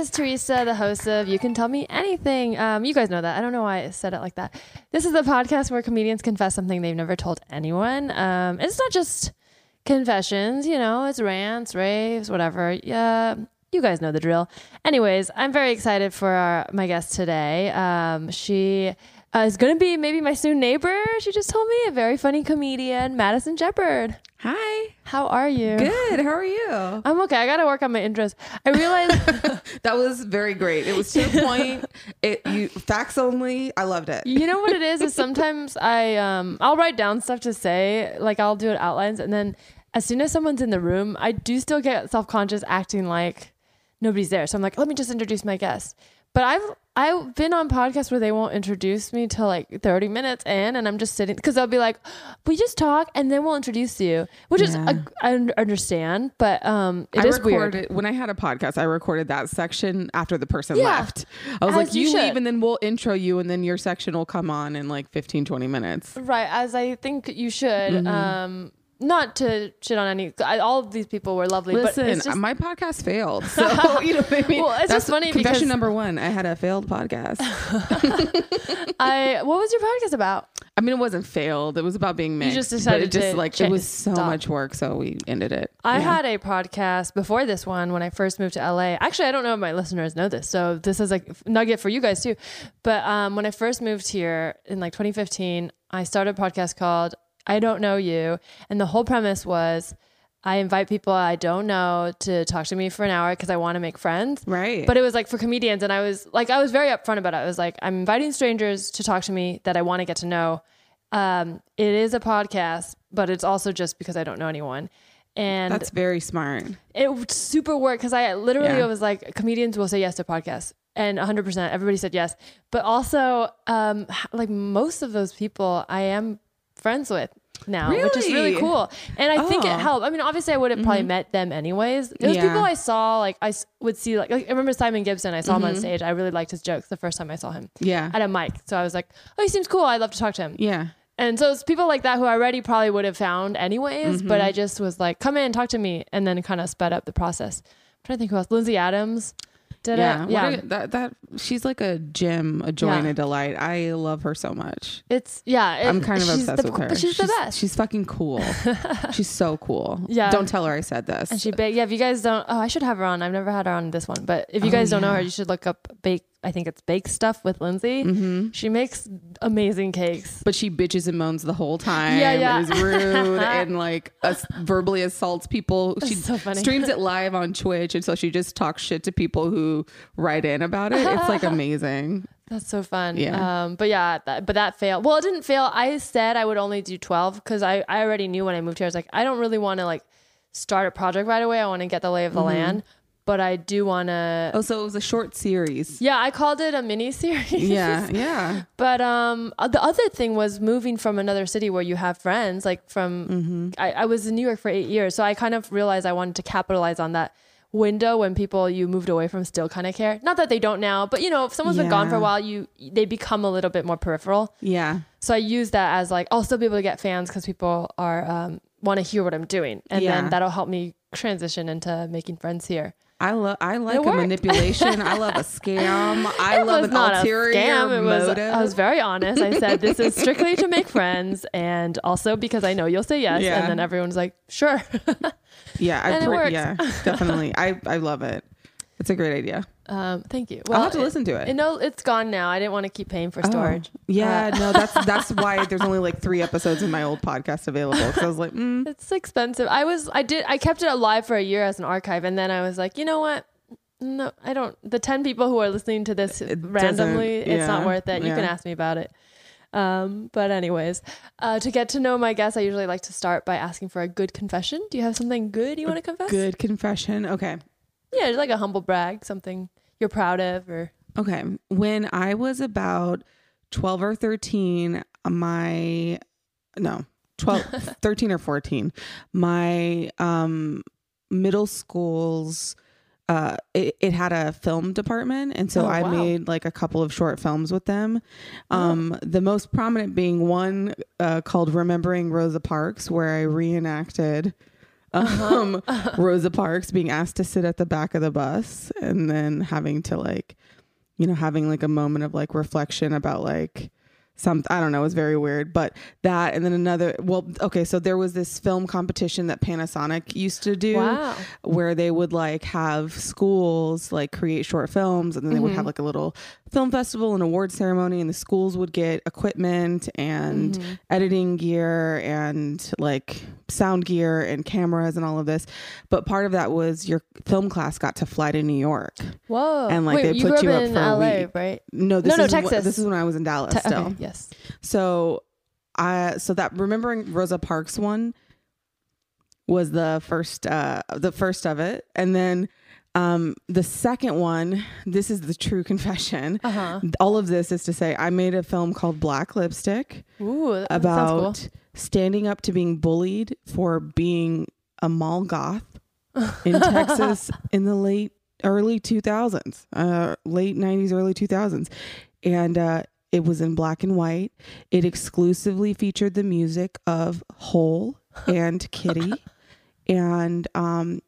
is Teresa, the host of You Can Tell Me Anything. Um, you guys know that. I don't know why I said it like that. This is the podcast where comedians confess something they've never told anyone. Um, it's not just confessions, you know, it's rants, raves, whatever. Yeah, you guys know the drill. Anyways, I'm very excited for our, my guest today. Um, she uh, is going to be maybe my soon neighbor. She just told me a very funny comedian, Madison Shepard. Hi. How are you? Good. How are you? I'm okay. I got to work on my intros. I realized that was very great. It was to the point. It you facts only. I loved it. You know what it is? Is sometimes I um I'll write down stuff to say, like I'll do it outlines, and then as soon as someone's in the room, I do still get self conscious acting like nobody's there. So I'm like, let me just introduce my guest. But I've I've been on podcasts where they won't introduce me till like 30 minutes in, and I'm just sitting because they'll be like, "We just talk, and then we'll introduce you," which is Yeah. I understand, but um, it I is weird. recorded when I had a podcast. I recorded that section after the person Yeah. left. I was As like, you "You, should. leave, and then we'll intro you, and then your section will come on in like 15, 20 minutes." Right, as I think you should. Mm-hmm. Um, not to shit on any. I, all of these people were lovely, Listen, just, my podcast failed, so you know what I mean. Well, it's just That's funny Confession because- number one: I had a failed podcast. I. What was your podcast about? I mean, it wasn't failed. It was about being mixed. just decided it just to like cha- it was so stop. much work, so we ended it. I Yeah. had a podcast before this one when I first moved to LA. Actually, I don't know if my listeners know this, so this is a nugget for you guys too. But um, when I first moved here in like 2015, I started a podcast called I Don't Know You, and the whole premise was I invite people I don't know to talk to me for an hour because I want to make friends. right, But it was like for comedians, and I was like, I was very upfront about it. I was like, I'm inviting strangers to talk to me that I want to get to know. Um, it is a podcast, but it's also just because I don't know anyone. And that's very smart. it would super work because I literally Yeah. was like, comedians will say yes to podcasts. And 100%, everybody said yes. But also, um, like most of those people I am friends with now, which is really Really? cool. And I think it Oh. Mm-hmm. helped. I mean, obviously, I would have probably met them anyways. Was Yeah. people I saw, like, I would see, like, like, I remember Simon Gibson. I saw him on Mm-hmm. stage. I really liked his jokes the first time I saw him Yeah, at a mic. So I was like, oh, he seems cool. I'd love to talk to him. yeah. And so it's people like that who I already probably would have found anyways, but Mm-hmm. I just was like, come in, talk to me, and then kind of sped up the process. I'm trying to think who else. Lindsay Adams did yeah, it. Yeah. that that she's like a gem, a joy, and a delight. I love her so much. it's yeah. it- I'm kind of obsessed the, with her. But she's, the best. She's fucking cool. she's so cool. Yeah. Don't tell her I said this. and she bake. Yeah, if you guys don't, oh, I should have her on. I've never had her on this one, but if you Oh, guys don't know her, you should look up bake. I think it's bake stuff with Lindsay. Mhm. She makes amazing cakes. But she bitches and moans the whole time. Yeah, yeah. And is rude and like us verbally assaults people. She so funny. streams it live on Twitch, and so she just talks shit to people who write in about it. It's like amazing. That's so fun. Yeah. Um, but yeah, that, but that failed. Well, it didn't fail. I said I would only do 12 because I, I already knew when I moved here, I was like, I don't really want to like start a project right away. I want to get the lay of the land, but I do want to. Oh, so it was a short series. Yeah, I called it a mini series. Yeah, yeah. But um, uh, the other thing was moving from another city where you have friends. Like from, Mm-hmm. I, I was in New York for eight years, so I kind of realized I wanted to capitalize on that window when people you moved away from still kind of care. Not that they don't now, but you know, if someone's been gone for a while, you they become a little bit more peripheral. Yeah. So I use that as like I'll still be able to get fans because people are um, want to hear what I'm doing, and Yeah. then that'll help me transition into making friends here. I love I like a manipulation. I love a scam. I it love an ulterior scam. Was. motive. I was very honest. I said this is strictly to make friends, and also because I know you'll say yes. Yeah. And then everyone's like, sure. yeah, I and it works. yeah, definitely. I I love it. It's a great idea. Um, thank you. I'll have to it- listen to it. it- no, it's gone now. I didn't want to keep paying for Oh. storage. Yeah, Uh, no, that's that's why there's only like three episodes in my old podcast available. Because I was like, mm, It's expensive. I was. I did. I kept it alive for a year as an archive, and then I was like, you know what? No, I don't. The ten people who are listening to this It randomly, doesn't- it's not worth it. You can ask me about it. Um, but anyways, uh, to get to know my guests, I usually like to start by asking for a good confession. Do you have something good you want to confess? good confession. Okay, Yeah, like a humble brag, something you're proud of, or okay. When I was about twelve or thirteen, my no 12, 13 or fourteen, my um middle school's uh, it, it had a film department, and so Oh, I wow. made like a couple of short films with them. Um, The most prominent being one uh, called "Remembering Rosa Parks," where I reenacted um, Rosa Parks being asked to sit at the back of the bus and then having to like, you know, having like a moment of like reflection about like some I don't know, it was very weird. But that and then another well, okay, so there was this film competition that Panasonic used to do Wow. where they would like have schools like create short films and then they would have mm-hmm. like a little film festival and award ceremony and the schools would get equipment and mm-hmm. editing gear and like sound gear and cameras and all of this but part of that was your film class got to fly to New York Whoa. And, like, Wait, they you put you up in for a week. right? no this No, no, Texas. this is when I was in Dallas Te- still okay, yes. So I so that remembering Rosa Parks one was the first uh the first of it. And then um the second one, this is the true confession. Uh-huh. All of this is to say I made a film called Black Lipstick Ooh, about sounds standing up to being bullied for being a mall goth in Texas in the late early 2000s, uh, late 90s, early 2000s. And uh, it was in black and white. It exclusively featured the music of Hole and Kittie. and um,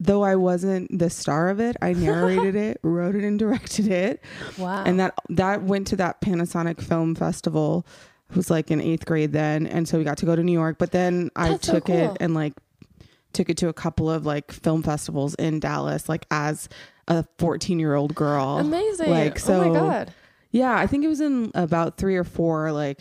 though I wasn't the star of it, I narrated it, wrote it, and directed it. Wow. and that that went to that Panasonic Film Festival. I was like in eighth grade then, and so we got to go to New York. But then I That's so took cool. it and like took it to a couple of like film festivals in Dallas, like as a fourteen year old girl. Amazing. Like oh my so, god. Yeah. I think it was in about three or four like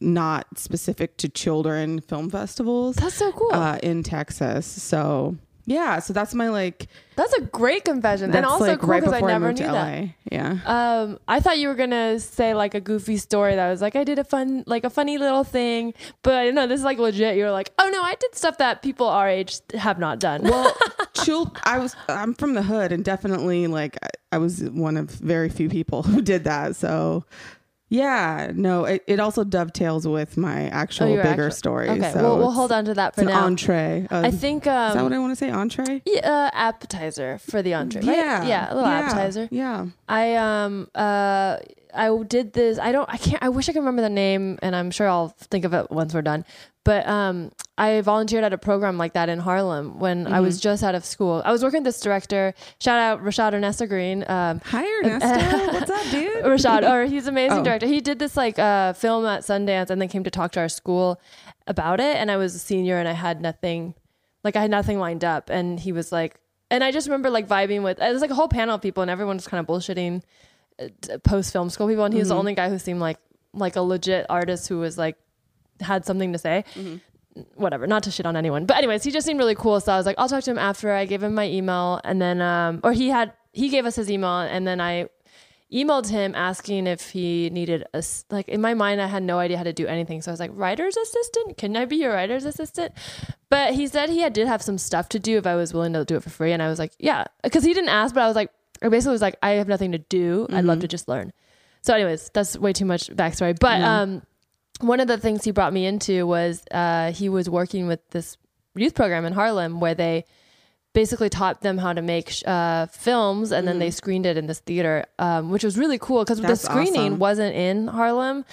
not specific to children film festivals That's so cool. uh, in Texas. So yeah, so that's my like. That's a great confession, and also like cool because I I, never moved knew that. LA. Yeah. Um, I thought you were gonna say like a goofy story that was like I did a fun, like a funny little thing, but no, this is like legit. You were like, oh no, I did stuff that people our age have not done. well chil- i was i'm from the hood and definitely like I, I was one of very few people who did that so yeah no it, it also dovetails with my actual your bigger actual- story okay, so we'll, we'll hold on to that for an now. entree of- I think is that um, what i want to say entree yeah, uh, appetizer for the entree. right? yeah yeah, a little yeah, appetizer. yeah I um uh I did this. I don't. I can't. I wish I could remember the name, and I'm sure I'll think of it once we're done. But um, I volunteered at a program like that in Harlem when I was just out of school. I was working with this director. Shout out Rashaad Ernesto Green. Um, hi ernesto what's up dude Rashaad, or he's amazing Oh. director. He did this like uh, film at Sundance, and then came to talk to our school about it. And I was a senior, and I had nothing, like I had nothing lined up. And he was like, and I just remember like vibing with. It was like a whole panel of people, and everyone was kind of bullshitting post film school people, and he was the only guy who seemed like like a legit artist who was like had something to say. Whatever, not to shit on anyone, but anyways, he just seemed really cool. So I was like, I'll talk to him after. I gave him my email, and then um, or he had he gave us his email, and then I emailed him asking if he needed a like in my mind I had no idea how to do anything. So I was like writer's assistant? Can I be your writer's assistant? But he said he had, did have some stuff to do if I was willing to do it for free and I was like yeah. Because he didn't ask but I was like I basically was like I have nothing to do. I'd love to just learn. So anyways that's way too much backstory. But um one of the things he brought me into was uh he was working with this youth program in Harlem where they basically taught them how to make sh- uh, films and then they screened it in this theater um, which was really cool because the screening awesome. wasn't in harlem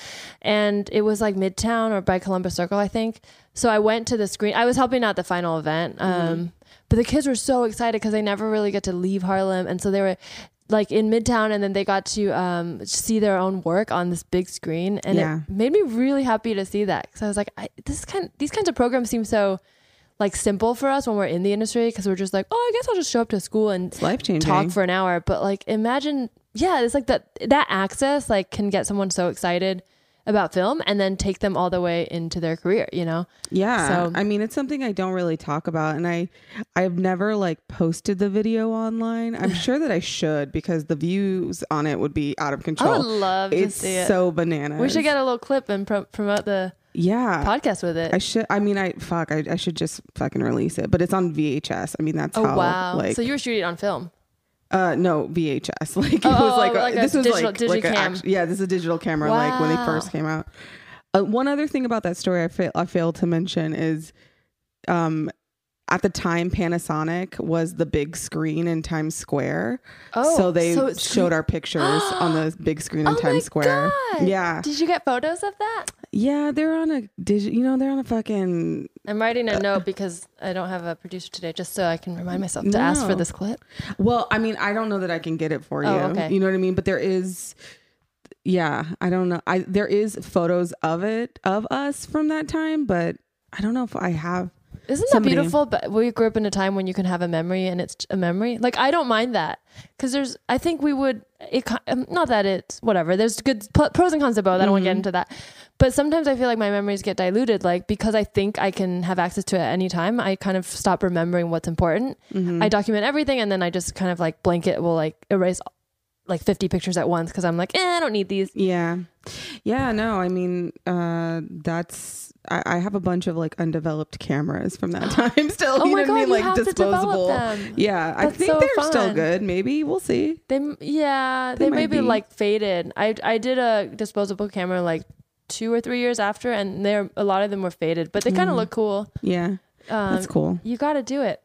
and it was like midtown or by columbus circle i think. So i went to the screen i was helping out the final event um, but the kids were so excited because they never really get to leave harlem and so they were like in midtown and then they got to um, see their own work on this big screen and Yeah. it made me really happy to see that because i was like I, this kind these kinds of programs seem so like simple for us when we're in the industry because we're just like, oh, I guess I'll just show up to school and life changing talk for an hour. But like, imagine, yeah, it's like that that access like can get someone so excited about film and then take them all the way into their career. You know? Yeah. So- I mean, it's something I don't really talk about and I I've never like posted the video online. I'm sure that I should because the views on it would be out of control. I would love it's to see it. so bananas. we should get a little clip and pro- promote the Yeah. podcast with it. I should I mean I fuck I, I should just fucking release it. But it's on VHS. I mean that's oh how wow! like so you were shooting it on film. Uh no VHS. Like it Oh, was like, a- like a this was digital- like like act- yeah, this is a digital camera like when they first came out. Uh, one other thing about that story I, fa- I failed to mention is um at the time Panasonic was the big screen in Times Square. Oh, so they so showed our pictures on the big screen in Oh my Times Square. God. Yeah. Did you get photos of that? Yeah, they're on a digi- you know, they're on a fucking I'm writing a uh, note because I don't have a producer today, just so I can remind myself to ask for this clip. Well, I mean, I don't know that I can get it for oh, you. Oh, okay. You know what I mean? But there is yeah, I don't know. I there is photos of it of us from that time, but I don't know if I have Isn't that beautiful? But we grew up in a time when you can have a memory and it's a memory. Like I don't mind that because there's. I think we would. It um, not that it's whatever. There's good pros and cons to both. I don't want to get into that. But sometimes I feel like my memories get diluted. Like because I think I can have access to it at any time, I kind of stop remembering what's important. I document everything and then I just kind of like blanket will like erase like 50 pictures at once because I'm like, eh, I don't need these. Yeah. Yeah, no, I mean, uh that's I, I have a bunch of like undeveloped cameras from that time still. Oh you my know what I mean? God, Like have to develop disposable. Yeah. I think so they're still good. Maybe. We'll see. They yeah, They they, may be, be. like faded. I I did a disposable camera like two or three years after, and they're a lot of them were faded, but they kind of look cool. Yeah. Um, That's cool. You got to do it.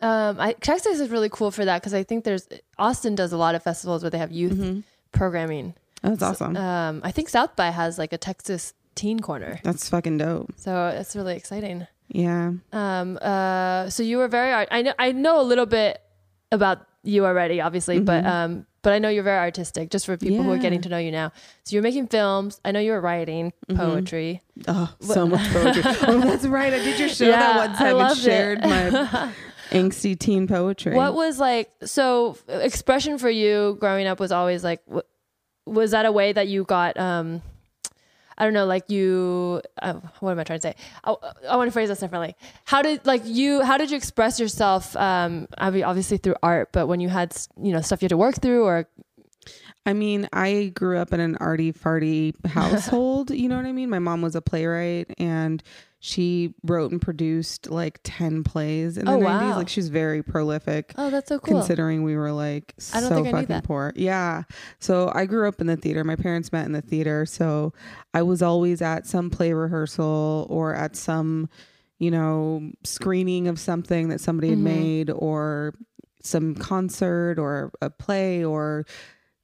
Um, I Texas is really cool for that because I think there's Austin does a lot of festivals where they have youth programming. That's awesome. Um, I think South by has like a Texas teen corner, That's fucking dope. so it's really exciting. Yeah. Um, uh, so you were very art. I know I know a little bit about you already, obviously, but um, but I know you're very artistic. Just for people who are getting to know you now, so you're making films. I know you were writing poetry. Oh, so much poetry. oh, that's right. I did your show Yeah, that one I time and loved it. shared my angsty teen poetry. What was like so expression for you growing up was always like w- was that a way that you got um I don't know like you uh, what am I trying to say I, I want to phrase this differently how did like you how did you express yourself um obviously through art but when you had you know stuff you had to work through or I mean, I grew up in an arty farty household. you know what I mean? My mom was a playwright and she wrote and produced like 10 plays in the Oh, 90s. wow. Like she's very prolific. oh that's so cool Considering we were like so fucking poor. Yeah. So I grew up in the theater. My parents met in the theater. So I was always at some play rehearsal or at some, you know, screening of something that somebody had Mhm. made or some concert or a play or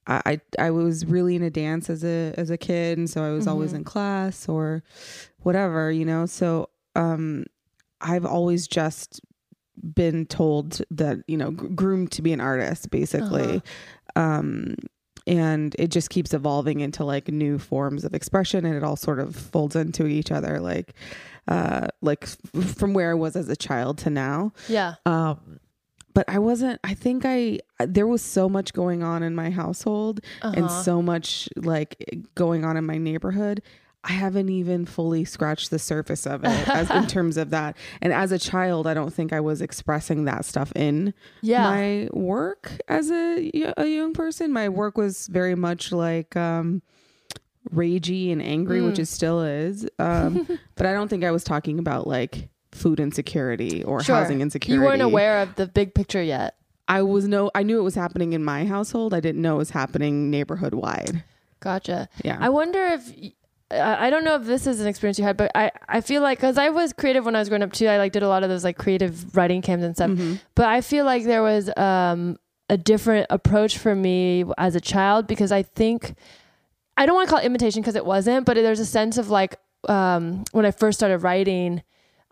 I, I I was really into dance as a as a kid and so I was always Mhm. in class or whatever, you know. So um I've always just been told that, you know, gr- groomed to be an artist basically. Um and it just keeps evolving into like new forms of expression and it all sort of folds into each other like uh like f- from where I was as a child to now. yeah Um, but I wasn't, I think I, there was so much going on in my household and Uh-huh. so much like going on in my neighborhood. I haven't even fully scratched the surface of it as in terms of that. And as a child, I don't think I was expressing that stuff in yeah my work as a, a young person. My work was very much like, um, ragey and angry, which Mm. it still is. Um, but I don't think I was talking about like food insecurity or Sure. housing insecurity. you weren't aware of the big picture yet I was no, I knew it was happening in my household. I didn't know it was happening neighborhood wide. gotcha Yeah. I wonder if I don't know if this is an experience you had, but I, I feel like because I was creative when I was growing up too. I like did a lot of those like creative writing camps and stuff. Mhm. But I feel like there was um, a different approach for me as a child because I think I don't want to call it imitation because it wasn't, but there's a sense of like um, when I first started writing,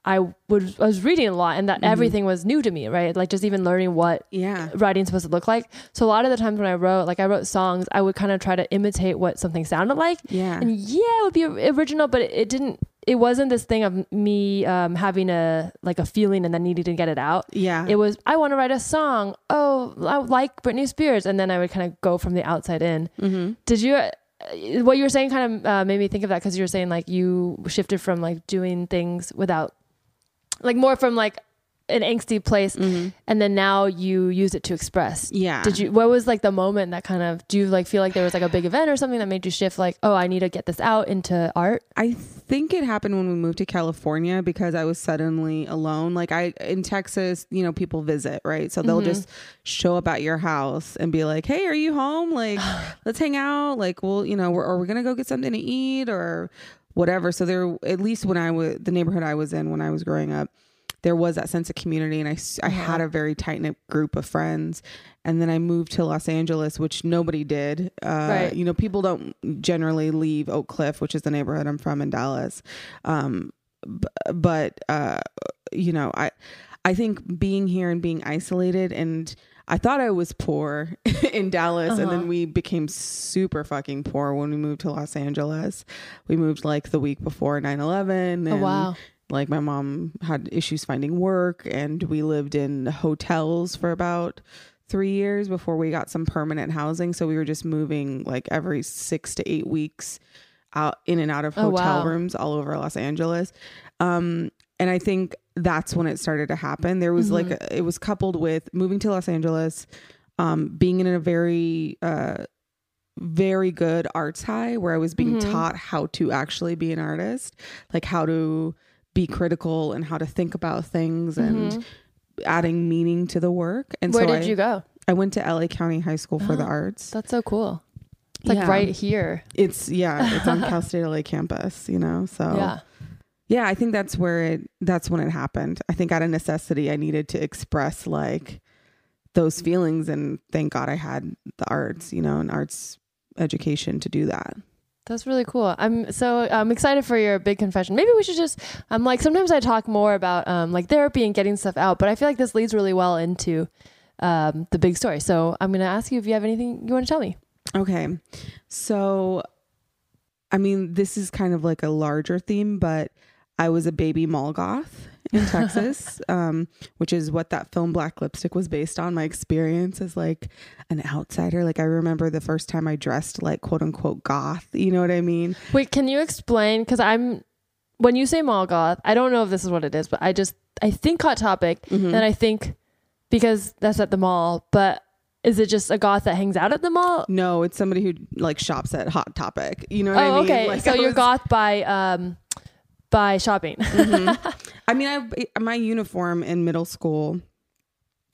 I would I was reading a lot and that Mhm. everything was new to me, right? Like just even learning what yeah. writing's supposed to look like. So a lot of the times when I wrote, like I wrote songs, I would kind of try to imitate what something sounded like. Yeah. And yeah, it would be original, but it, it didn't. It wasn't this thing of me um, having a like a feeling and then needing to get it out. yeah. It was I want to write a song. Oh, I like Britney Spears, and then I would kind of go from the outside in. mm-hmm. Did you? uh, What you were saying kind of uh, made me think of that because you were saying like you shifted from like doing things without, like more from like an angsty place, Mm-hmm. and then now you use it to express. Yeah. Did you? What was like the moment that kind of? Do you like feel like there was like a big event or something that made you shift? Like, oh, I need to get this out into art. I think it happened when we moved to California because I was suddenly alone. Like I in Texas, you know, people visit, right? So they'll Mhm. just show up at your house and be like, "Hey, are you home? Like, let's hang out. Like, well, you know, we're, are we gonna go get something to eat or whatever?" So there, at least when I was the neighborhood I was in when I was growing up, there was that sense of community and I Uh-huh. had a very tight knit group of friends and then I moved to Los Angeles which nobody did uh, Right. you know people don't generally leave Oak Cliff which is the neighborhood I'm from in Dallas um b- but uh you know I I think being here and being isolated and I thought I was poor in Dallas and Uh-huh. then we became super fucking poor when we moved to Los Angeles. We moved like the week before 9/11 Oh and wow. like my mom had issues finding work and we lived in hotels for about 3 years before we got some permanent housing so we were just moving like every 6 to 8 weeks out in and out of Oh, hotel wow. rooms all over Los Angeles. Um and I think that's when it started to happen. There was like Mm-hmm. a, it was coupled with moving to Los Angeles, um being in a very uh very good arts high where I was being Mhm. taught how to actually be an artist, like how to be critical and how to think about things and Mhm. adding meaning to the work. And so Where so did I, you go? I went to LA County High School for the Oh. arts. That's so cool. It's like Yeah. right here. It's yeah, it's on Cal State LA campus, you know. So Yeah. Yeah, I think that's where it that's when it happened. I think out of necessity I needed to express like those feelings and thank God I had the arts, you know, and arts education to do that. That's really cool. I'm so I'm excited for your big confession. Maybe we should just I'm like sometimes I talk more about um like therapy and getting stuff out, but I feel like this leads really well into um the big story. So I'm gonna ask you if you have anything you want to tell me. Okay. So, I mean, this is kind of like a larger theme, but I was a baby mall goth in Texas, um, which is what that film Black Lipstick was based on. My experience as like an outsider. Like, I remember the first time I dressed like quote unquote goth. You know what I mean? Wait, can you explain? Because I'm when you say mall goth, I don't know if this is what it is, but I just I think Hot Topic, Mhm. and I think because that's at the mall, but is it just a goth that hangs out at the mall? No, it's somebody who like shops at Hot Topic. You know what Oh, I mean? okay. Like, so I you're goth by um by shopping. I mean, I my uniform in middle school.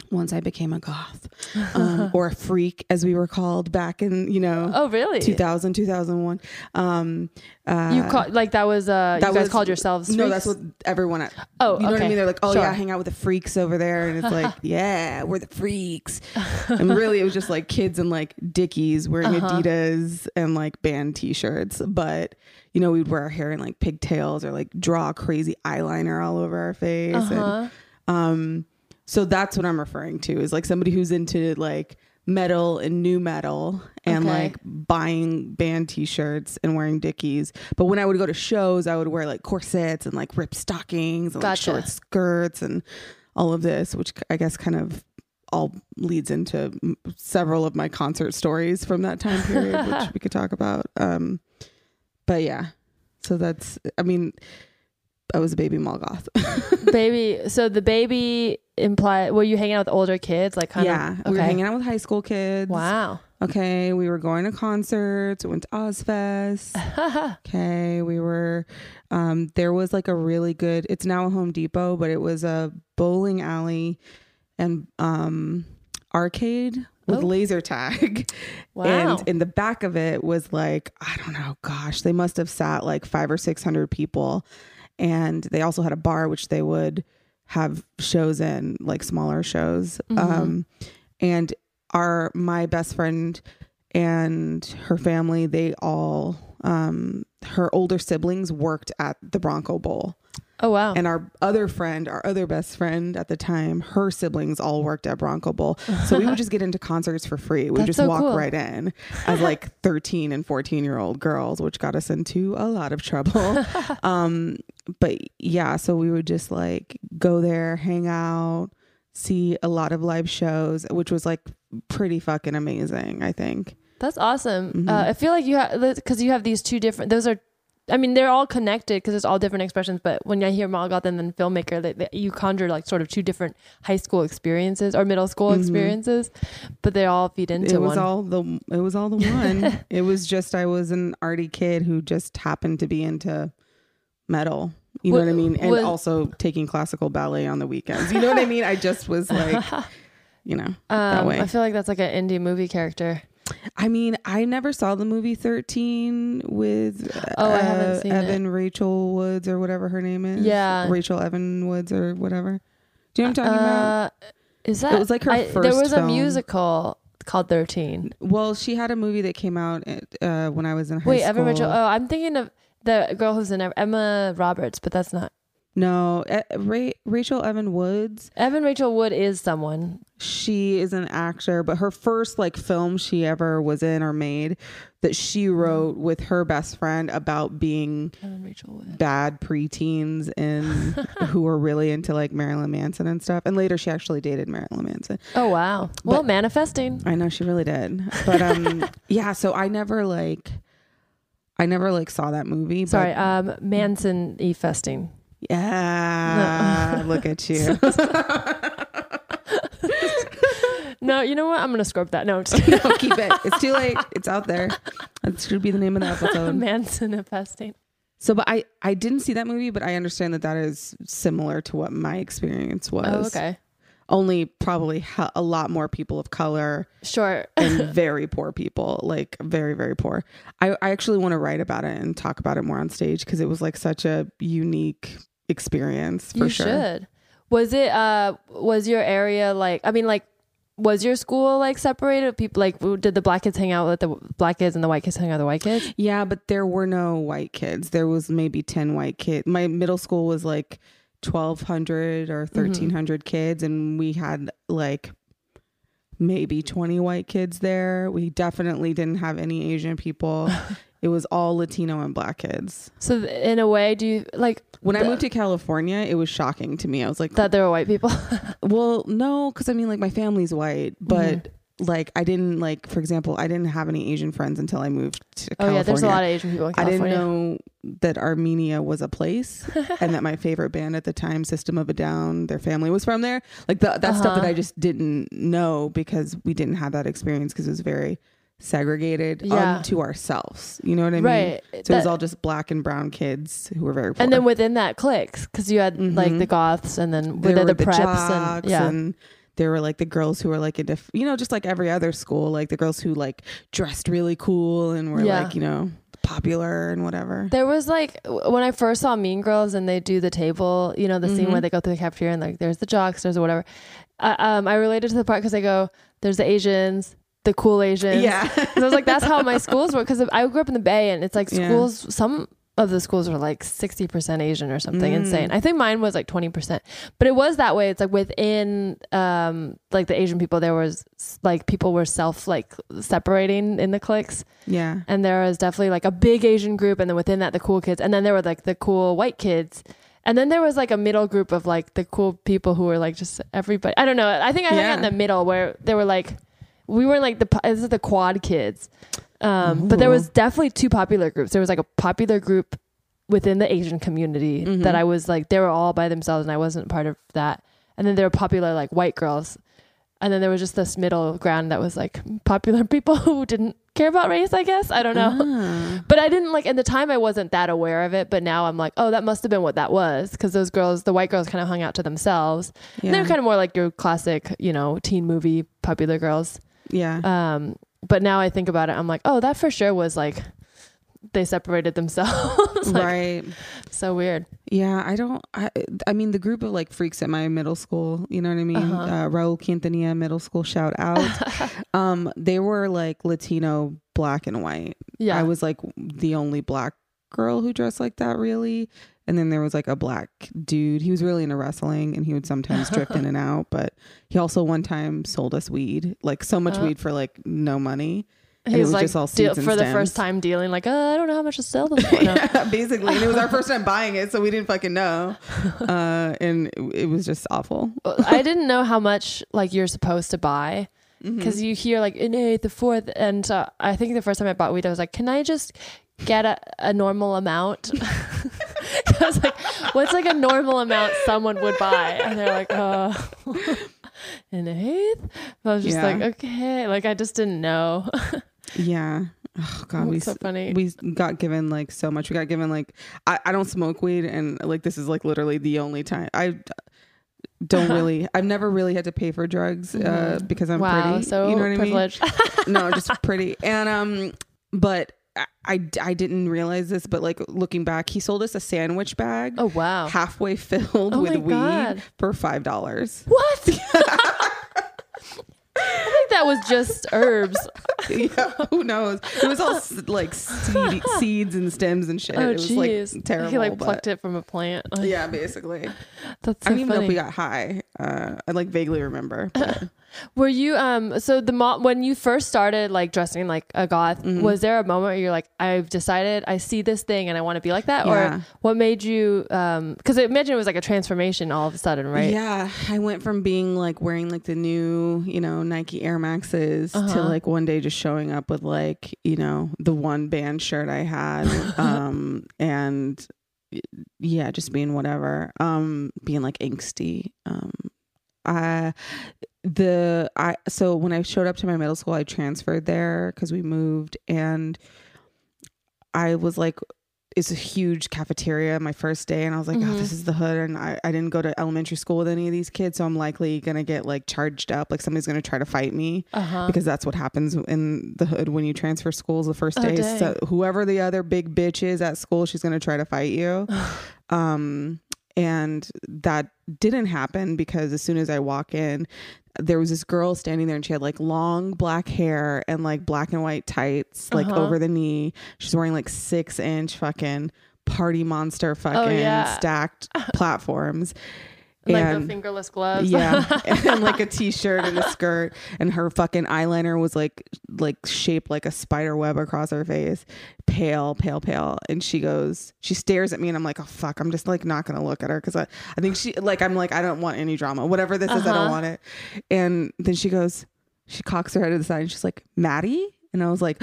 Once I became a goth, um, or a freak, as we were called back in you know oh, really? 2000 2001 um uh You call like that was uh that you guys was- called yourselves no that's what everyone at Oh, you know what i mean they're like oh Sure. yeah hang out with the freaks over there and it's like yeah we're the freaks and really it was just like kids in like dickies wearing Uh-huh. adidas and like band t-shirts but you know we'd wear our hair in like pigtails or like draw crazy eyeliner all over our face and Uh-huh. um, so that's what I'm referring to is like somebody who's into like metal and nu metal and Okay. like buying band t-shirts and wearing dickies. But when I would go to shows, I would wear like corsets and like ripped stockings and like short skirts and all of this, which I guess kind of all leads into m- several of my concert stories from that time period, which we could talk about. Um, but yeah, so that's, I mean, I was a baby mall goth. baby. So the baby imply were you hanging out with older kids like kind yeah, of we were hanging out with high school kids. Wow. Okay, we were going to concerts. We went to Ozzfest. Okay, we were. Um, there was like a really good. It's now a Home Depot, but it was a bowling alley and um arcade with Oh. laser tag. wow. And in the back of it was like, I don't know, gosh, they must have sat like five or 600 people. And they also had a bar, which they would have shows in, like smaller shows. Mhm. Um, and our, my best friend and her family, they all, um, her older siblings worked at the Bronco Bowl. Oh wow. And our other friend, our other best friend at the time, her siblings all worked at Bronco Bowl. So we would just get into concerts for free. We would That's just so walk cool. right in as like 13 and 14 year old girls, which got us into a lot of trouble. um, but yeah, so we would just like go there, hang out, see a lot of live shows, which was like pretty fucking amazing, I think. That's awesome. Mhm. Uh, I feel like you have because you have these two different. Those are, I mean, they're all connected because it's all different expressions. But when I hear Mall and then filmmaker, that that you conjure like sort of two different high school experiences or middle school Mhm. experiences, but they all feed into it was one. all the it was all the one. it was just I was an arty kid who just happened to be into metal. You know what I mean? And was- also taking classical ballet on the weekends. You know what I mean? I just was like, you know, um, way. I feel like that's like an indie movie character. I mean, I never saw the movie 13 with Oh, I uh, haven't seen it. Evan Rachel Woods or whatever her name is. Yeah. Rachel Evan Woods or whatever. Do you know what I'm talking about? Uh, is that It was like her There first was a musical called Thirteen. Well, she had a movie that came out uh, when I was in high Wait, school. Wait, Evan Rachel. Oh, I'm thinking of the girl who's in Emma Roberts, but that's not. No, uh, Ra- Rachel Evan Woods. Evan Rachel Wood is someone. She is an actor, but her first like film she ever was in or made that she wrote with her best friend about being Evan Rachel Wood. bad preteens and who were really into like Marilyn Manson and stuff. And later she actually dated Marilyn Manson. Oh wow. Well, manifesting. I know she really did. But um yeah, so I never like I never like saw that movie. But Sorry, um, Manson e festing. Yeah. look at you. No, you know what? I'm gonna scrub that. No, I'm no, keep it. It's too late. It's out there. That should be the name of the episode. Manson infesting. So, but I I didn't see that movie, but I understand that that is similar to what my experience was. Oh, okay. Only probably ha- a lot more people of color Sure. and very poor people, like very very poor. I I actually want to write about it and talk about it more on stage because it was like such a unique experience for you sure. should. Was it? Uh, was your area like? I mean, like, was your school like separated? People like, did the black kids hang out with the black kids and the white kids hang out with the white kids? Yeah, but there were no white kids. There was maybe 10 white kids. My middle school was like 1200 or 1300 kids and we had like maybe 20 white kids there. We definitely didn't have any Asian people. it was all Latino and black kids. So th- in a way, do you like When I moved to California, it was shocking to me. I was like, that there were white people? well, no, cuz I mean like my family's white, but like I didn't like for example, I didn't have any Asian friends until I moved to oh California. yeah, there's a lot of Asian people in I didn't know that Armenia was a place and that my favorite band at the time, System of a Down, their family was from there. Like the, that stuff that Uh-huh. I just didn't know because we didn't have that experience because it was very segregated Yeah. unto ourselves. You know what I mean? right. So it was all just black and brown kids who were very poor. and then within that cliques, because you had like Mhm. the goths and then there were were the, preps and yeah. and there were like the girls who were like into, you know, just like every other school, like the girls who like dressed really cool and were Yeah. like, you know, popular and whatever. There was like when I first saw Mean Girls and they do the table, you know, the scene Mhm. where they go through the cafeteria and like there's the jocks, there's whatever. I um, I related to the part because I go, there's the Asians, the cool Asians. Yeah. I was like, that's how my schools were because I grew up in the Bay and it's like Yeah. schools. Some of the schools were like sixty percent Asian or something Mm. insane. I think mine was like twenty percent, but it was that way. It's like within um like the Asian people, there was like people were self like separating in the cliques yeah. and there was definitely like a big Asian group, and then within that the cool kids, and then there were like the cool white kids, and then there was like a middle group of like the cool people who were like just everybody. I don't know. I think I hung out in the middle where they were like we weren't like the this is the quad kids, um, but there was definitely two popular groups. There was like a popular group within the Asian community Mhm. that I was like they were all by themselves, and I wasn't part of that. And then there were popular like white girls. And then there was just this middle ground that was like popular people who didn't care about race, I guess. I don't know. Ah. But I didn't like at the time I wasn't that aware of it, but now I'm like, oh, that must have been what that was because those girls, the white girls, kind of hung out to themselves. yeah. And they were kind of more like your classic, you know, teen movie popular girls. Yeah. Um, but now I think about it, I'm like, oh, that for sure was like they separated themselves. like, right. So weird. Yeah. I don't, I, I mean, the group of like freaks at my middle school, you know what I mean? Uh-huh. uh Raul Quintanilla Middle School, shout out. um, they were like Latino, black and white. Yeah. I was like the only black girl who dressed like that, really. And then there was like a black dude. He was really into wrestling and he would sometimes drift in and out. But he also one time sold us weed, like so much Uh. weed for like no money. and He's was like just all deal- for the first time dealing, like, uh, I don't know how much to sell this for. yeah, basically. And it was our first time buying it, so we didn't fucking know. Uh, and it, it was just awful. I didn't know how much like you're supposed to buy. Mm-hmm. because you hear like an eighth, the fourth, and uh, I think the first time I bought weed, I was like, "Can I just get a, a normal amount?" I was like, "What's like a normal amount someone would buy?" And they're like, "Uh, an eighth." I was just Yeah. like, "Okay," like I just didn't know. Yeah. Oh god, we so funny. we got given like so much. We got given like I, I don't smoke weed and like this is like literally the only time I don't really. I've never really had to pay for drugs uh, because I'm wow, pretty. so you know what privileged. I mean? no, just pretty. And um, but I, I I didn't realize this, but like looking back, he sold us a sandwich bag. oh wow. Halfway filled Oh with weed God. for five dollars. What? I think that was just herbs. yeah, who knows? It was all like seed, seeds and stems and shit. Oh it was jeez. like terrible. He like plucked it from a plant. Yeah, basically. That's so I don't even know if we got high. Uh, I like vaguely remember. but- Were you um so the mo- when you first started like dressing like a goth, Mm-hmm. was there a moment where you're like, I've decided I see this thing and I want to be like that? Yeah. Or what made you um because I imagine it was like a transformation all of a sudden, right? Yeah, I went from being like wearing like the new, you know, Nike Air Maxes to Uh-huh. like one day just showing up with like, you know, the one band shirt I had um and yeah, just being whatever. Um being like angsty. Um I the I so when I showed up to my middle school, I transferred there cuz we moved and I was like it's a huge cafeteria my first day and I was like, oh, Mhm. this is the hood and I, I didn't go to elementary school with any of these kids, so I'm likely gonna get like charged up, like somebody's gonna try to fight me Uh-huh. because that's what happens in the hood when you transfer schools the first Oh, day. dang. so whoever the other big bitch is at school, she's gonna try to fight you. um and that didn't happen because as soon as I walk in, there was this girl standing there and she had like long black hair and like black and white tights, like Uh-huh. over the knee. She's wearing like six inch fucking party monster fucking Oh, yeah. stacked platforms. Like and- the fingerless gloves. yeah, and like a t-shirt and a skirt, and her fucking eyeliner was like like shaped like a spider web across her face, pale, pale, pale. And she goes, she stares at me, and I'm like, oh fuck, I'm just like not gonna look at her because I, I think she like I'm like I don't want any drama, whatever this is, I Uh-huh. don't want it. And then she goes, she cocks her head to the side, and she's like, Maddie, and I was like.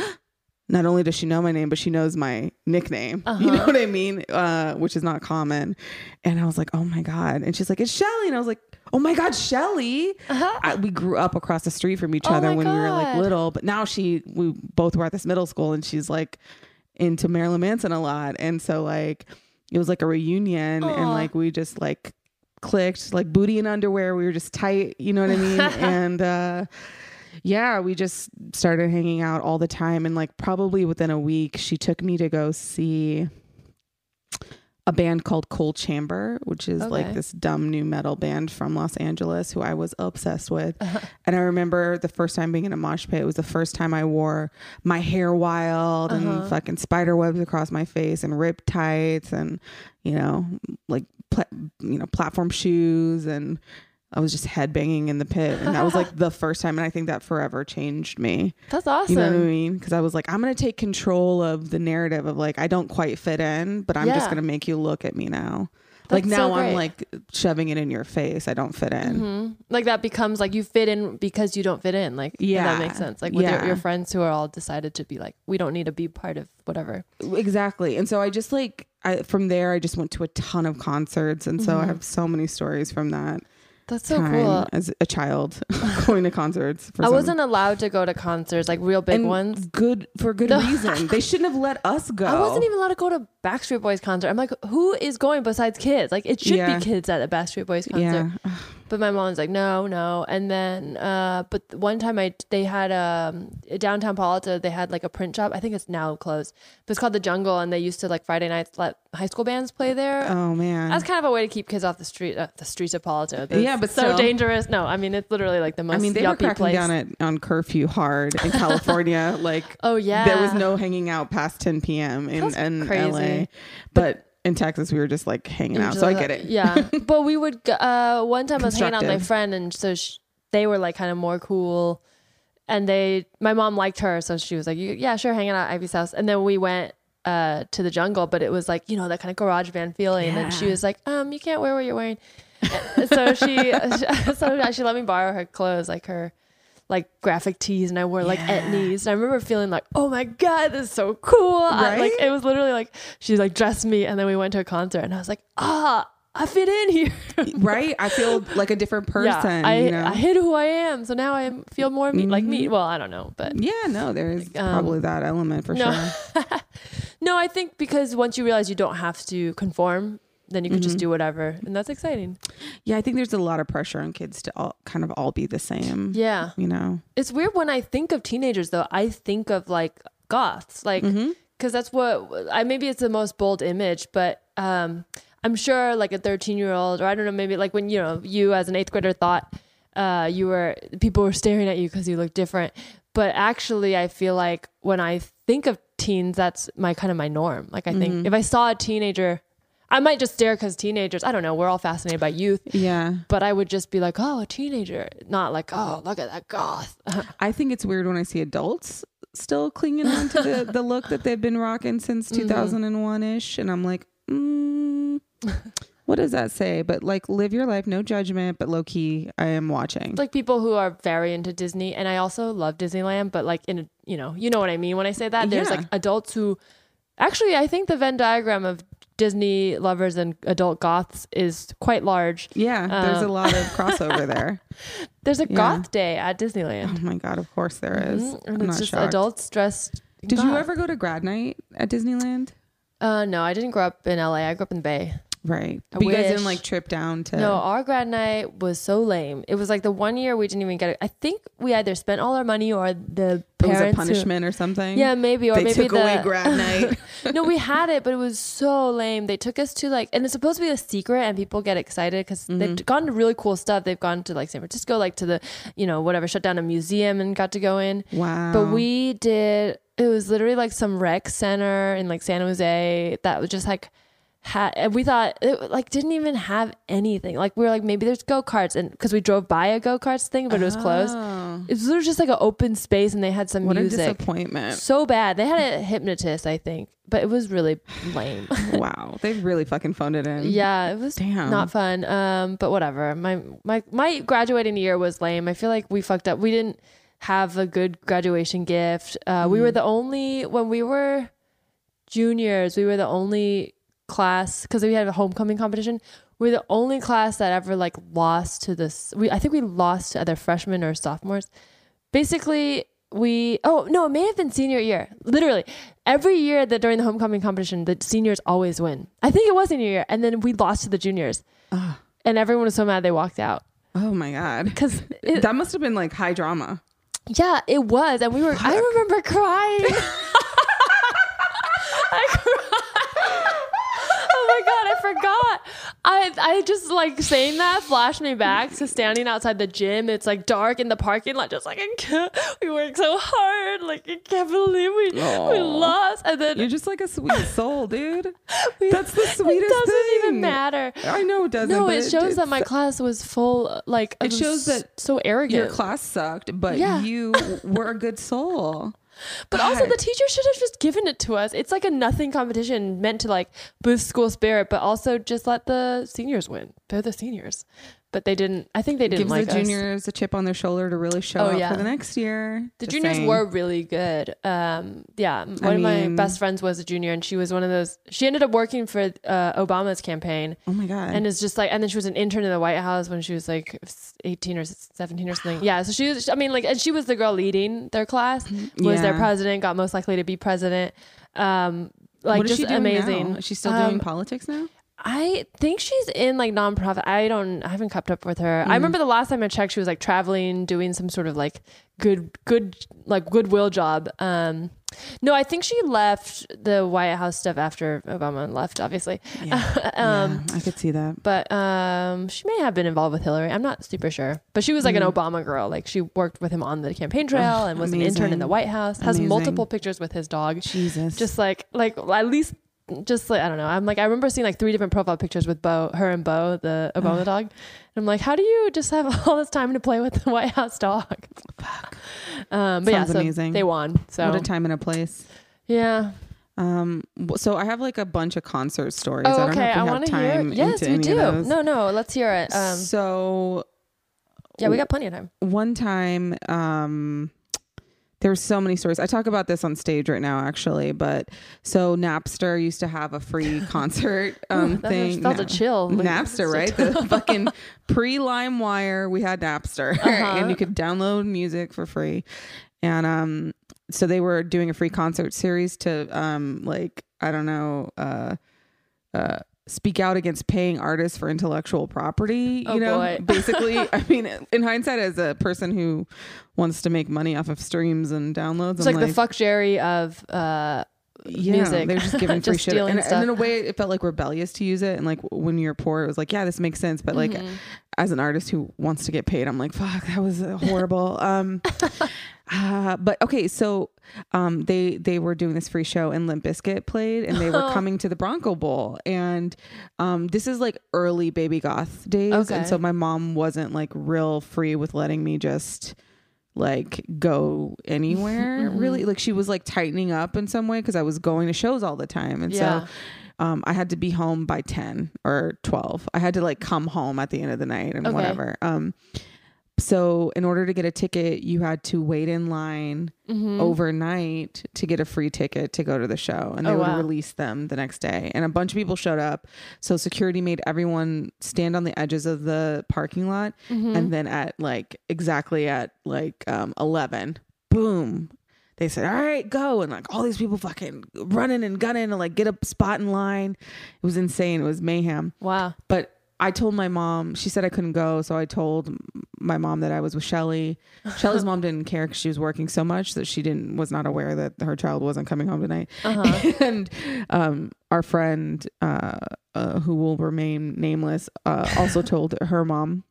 Not only does she know my name, but she knows my nickname. You know Uh-huh. what I mean? Uh, which is not common. And I was like, oh my God. And she's like, it's Shelly. And I was like, oh my God, Shelly. Uh-huh. I, we grew up across the street from each Oh other when we were like little. But now she, we both were at this middle school and she's like into Marilyn Manson a lot. And so like, it was like a reunion and like we just like clicked like booty and underwear. We were just tight. You know what I mean? and, uh, yeah, we just started hanging out all the time. And like probably within a week, she took me to go see a band called Coal Chamber, which is like this dumb nu metal band from Los Angeles who I was obsessed with. Uh-huh. And I remember the first time being in a mosh pit, it was the first time I wore my hair wild Uh-huh. and fucking spider webs across my face and rip tights and, you know, like, pla- you know, platform shoes and I was just headbanging in the pit. And that was like the first time. And I think that forever changed me. That's awesome. You know what I mean? Because I was like, I'm going to take control of the narrative of like, I don't quite fit in, but I'm just going to make you look at me now. like now so I'm like shoving it in your face. I don't fit in. hmm Like that becomes like you fit in because you don't fit in. Like yeah, Yeah. that makes sense. Like with Yeah. your, your friends who are all decided to be like, we don't need to be part of whatever. Exactly. And so I just like, I, from there, I just went to a ton of concerts. And so I Mhm. have so many stories from that That's so cool. as a child going to concerts. For I some- wasn't allowed to go to concerts, like real big and ones. Good for good No. reason. They shouldn't have let us go. I wasn't even allowed to go to Backstreet Boys concert. I'm like, who is going besides kids? Like it should Yeah. be kids at a Backstreet Boys concert. Yeah. But my mom's like, no, no. And then, uh, but one time I they had um downtown Palo Alto, they had like a print shop. I think it's now closed, but it's called the Jungle, and they used to like Friday nights let high school bands play there. Oh man. That's kind of a way to keep kids off the street, uh, the streets of Palo Alto. Yeah, but so still. dangerous. No, I mean it's literally like the most I mean, they were cracking place. down at, on curfew hard in California. like, oh yeah, there was no hanging out past 10 p.m. in, in. LA. But in Texas, we were just like hanging out. So I get it. Yeah, but we would. go- Uh, one time I was hanging out with my Constructive. friend, and so sh- they were like kind of more cool, and they, my mom liked her, so she was like, "You- "Yeah, sure, hanging out at Ivy's house." And then we went uh to the jungle, but it was like you know that kind of garage band feeling, and she was like, "Um, you can't wear what you're wearing." So she, so she let me borrow her clothes, like her. Like graphic tees, and I wore like Yeah. etnies. And I remember feeling like, "Oh my god, this is so cool!" I- like it was literally like she like dressed me, and then we went to a concert, and I was like, "Ah, I fit in here." right? I feel like a different person. Yeah, I, you know? I hid who I am, so now I feel more me, like Mm-hmm. me. Well, I don't know, but yeah, no, there's Um, probably that element for no. sure. no, I think because once you realize you don't have to conform, then you could just Mhm. do whatever, and that's exciting. Yeah, I think there's a lot of pressure on kids to all kind of all be the same. Yeah, You know. it's weird when I think of teenagers though. I think of like goths, like because that's what I maybe it's the most bold image, but um, I'm sure like a 13 year old or I don't know maybe like when you know you as an eighth grader thought uh, you were people were staring at you because you looked different, but actually I feel like when I think of teens, that's my kind of my norm. Like I think if I saw a teenager, I might just stare because teenagers. I don't know. We're all fascinated by youth, Yeah. but I would just be like, oh, a teenager, not like oh, look at that goth. I think it's weird when I see adults still clinging on to the, the look that they've been rocking since Mm-hmm. 2001 ish. And I'm like, mm, what does that say? But like, live your life, no judgment, but low key, I am watching. like people who are very into Disney, and I also love Disneyland, but like in a, you know, you know what I mean when I say that. There's Yeah. like adults who, actually, I think the Venn diagram of Disney lovers and adult goths is quite large. yeah, there's a Um, lot of crossover there. There's a Yeah. goth day at Disneyland. Oh my God, of course there is. Mhm, And I'm it's not just shocked. adults dressed. Did you ever go to grad night at Disneyland? Uh, no, I didn't grow up in LA. I grew up in the Bay. Right. I But you guys didn't like trip down to. No, our grad night was so lame. It was like the one year we didn't even get it. I think we either spent all our money or the it was parents. a who- punishment or something. yeah, maybe or they maybe took the, away grad night. no, we had it, but it was so lame. They took us to like, and it's supposed to be a secret, and people get excited because Mm-hmm. they've gone to really cool stuff. They've gone to like San Francisco, like to the, you know, whatever, shut down a museum and got to go in. wow. But we did. It was literally like some rec center in like San Jose that was just like had. And we thought it like didn't even have anything. Like we were like maybe there's go karts, and because we drove by a go karts thing, but it was closed. Oh, It was literally just like an open space, and they had some what a disappointment. So bad. They had a hypnotist, I think, but it was really lame. wow. They really fucking phoned it in. yeah, it was Damn. not fun. Um, but whatever. My my my graduating year was lame. I feel like we fucked up. We didn't have a good graduation gift. Uh, we were Mm-hmm. the only when we were juniors. We were the only class because we had a homecoming competition. We're the only class that ever like lost to this. We I think we lost to either freshmen or sophomores. Basically, we oh no, it may have been senior year. Literally, every year that during the homecoming competition, the seniors always win. I think it was senior year, and then we lost to the juniors, Ah. and everyone was so mad they walked out Oh my god. because that must have been like high drama. yeah, it was, and we were. I remember crying. I cried. My god, I forgot. I I just like saying that flashed me back to standing outside the gym. It's like dark in the parking lot, just like I can't, we worked so hard. Like I can't believe we we lost, and then You're just like a sweet soul, dude. we, That's the sweetest It doesn't even matter. I know it doesn't. No, it shows that my class was full. Like It shows that so arrogant. your class sucked, but Yeah. you were a good soul. But also, the teacher should have just given it to us. It's like a nothing competition meant to like boost school spirit, but also just let the seniors win. They're the seniors, but they didn't. I think they didn't Gives like the us. juniors a chip on their shoulder to really show Oh, up yeah. for the next year. The Just juniors saying. were really good. Um, yeah, one of my mean- best friends was a junior, and she was one of those. She ended up working for uh, Obama's campaign, Oh my god. and it's just like, and then she was an intern in the White House when she was like eighteen or seventeen or something. Yeah, so she was. I mean, like, and she was the girl leading their class. Was their Yeah. president? Got most likely to be president. Um, like what is just she doing amazing. Now? Is she still doing Um, politics now? I think she's in like nonprofit. I don't. I haven't kept up with her. Mm-hmm. I remember the last time I checked, she was like traveling, doing some sort of like good, good, like goodwill job. Um, no, I think she left the White House stuff after Obama left, obviously. Yeah. um, yeah, I could see that. but um, she may have been involved with Hillary. I'm not super sure. But she was like an Obama girl. Like she worked with him on the campaign trail and was an intern in the White House. Has Amazing. multiple pictures with his dog Jesus. just like like at least just like I don't know. I'm like I remember seeing like three different profile pictures with Bo, her and Bo, the Obama dog. And I'm like, how do you just have all this time to play with the White House dog? Um, but yeah, Sounds so amazing. they won. So what a time and a place. yeah. Um, so I have like a bunch of concert stories. Oh, okay. we I want to hear. Yes, we do. No, no. Let's hear it. Um, so yeah, we got plenty of time. one time, um, there's so many stories. I talk about this on stage right now, actually. But so Napster used to have a free concert um, That thing. felt a chill. Like, Napster, right? The fucking pre LimeWire, we had Napster, Uh-huh. and you could download music for free. And um, so they were doing a free concert series to um, like I don't know, uh, uh, speak out against paying artists for intellectual property. Oh, you know, basically, I mean, in hindsight, as a person who wants to make money off of streams and downloads, It's I'm like, the fuck Jerry of uh, yeah, music. They're just giving free Just shit. And, and in a way, it felt like rebellious to use it. And like when you're poor, it was like, yeah, this makes sense. But like Mm-hmm. as an artist who wants to get paid, I'm like, fuck, that was uh, horrible. um, uh, but okay, so um, they they were doing this free show and Limp Bizkit played, and they were coming to the Bronco Bowl, and um, this is like early baby goth days, Okay. and so my mom wasn't like real free with letting me just like go anywhere Mm-hmm. really like she was like tightening up in some way because i was going to shows all the time and Yeah. so um, i had to be home by 10 or 12 i had to like come home at the end of the night and Okay. whatever um so in order to get a ticket you had to wait in line Mm-hmm. overnight to get a free ticket to go to the show and they Oh, would wow. release them the next day and a bunch of people showed up so security made everyone stand on the edges of the parking lot Mm-hmm. and then at like exactly at like um 11 boom they said all right go and like all these people fucking running and gunning to like get a spot in line it was insane it was mayhem wow. but I told my mom, she said I couldn't go. So I told my mom that I was with Shelly. Shelly's mom didn't care because she was working so much that she didn't, was not aware that her child wasn't coming home tonight. Uh-huh. and um, our friend, uh, uh, who will remain nameless, uh, also told her mom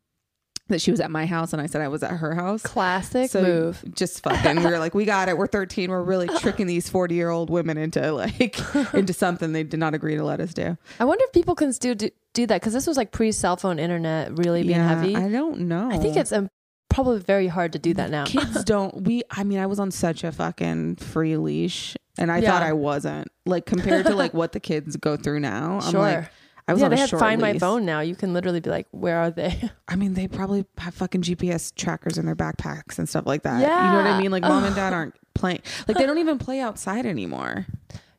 that she was at my house and I said I was at her house. Classic So move. just fucking, we were like, we got it. We're 13. We're really tricking these 40 year old women into like, into something they did not agree to let us do. I wonder if people can still do, do that because this was like pre cell phone internet really being heavy. I don't know. I think it's um, probably very hard to do that now. kids don't we i mean i was on such a fucking free leash and i Yeah. thought i wasn't like compared to like what the kids go through now i'm sure. like i was yeah, on they had Find My. Phone now. You can literally be like, "Where are they?" i mean they probably have fucking gps trackers in their backpacks and stuff like that Yeah. you know what i mean like mom and dad aren't playing like they don't even play outside anymore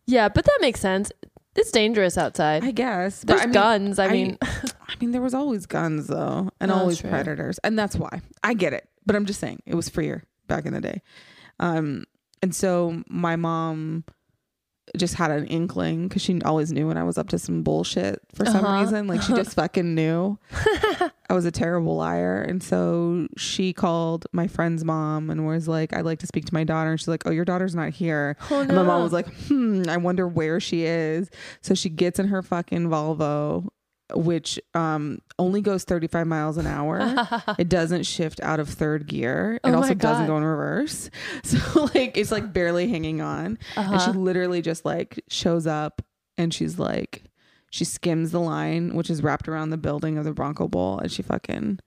yeah, but that makes sense. It's dangerous outside. i guess but There's I mean, guns. I, mean, i mean there was always guns though and No, always predators and that's why i get it but i'm just saying it was freer back in the day um and so my mom just had an inkling because she always knew when I was up to some bullshit for some Uh-huh. reason. Like she just fucking knew I was a terrible liar. And so she called my friend's mom and was like, I'd like to speak to my daughter. And she's like, Oh, your daughter's not here. oh And my mom was like, Hmm, I wonder where she is. So she gets in her fucking Volvo, which um only goes 35 miles an hour. it doesn't shift out of third gear. It Oh my also doesn't go in reverse. So like it's like barely hanging on. And she Uh-huh. literally just like shows up and she's like, she skims the line, which is wrapped around the building of the Bronco Bowl, and she fucking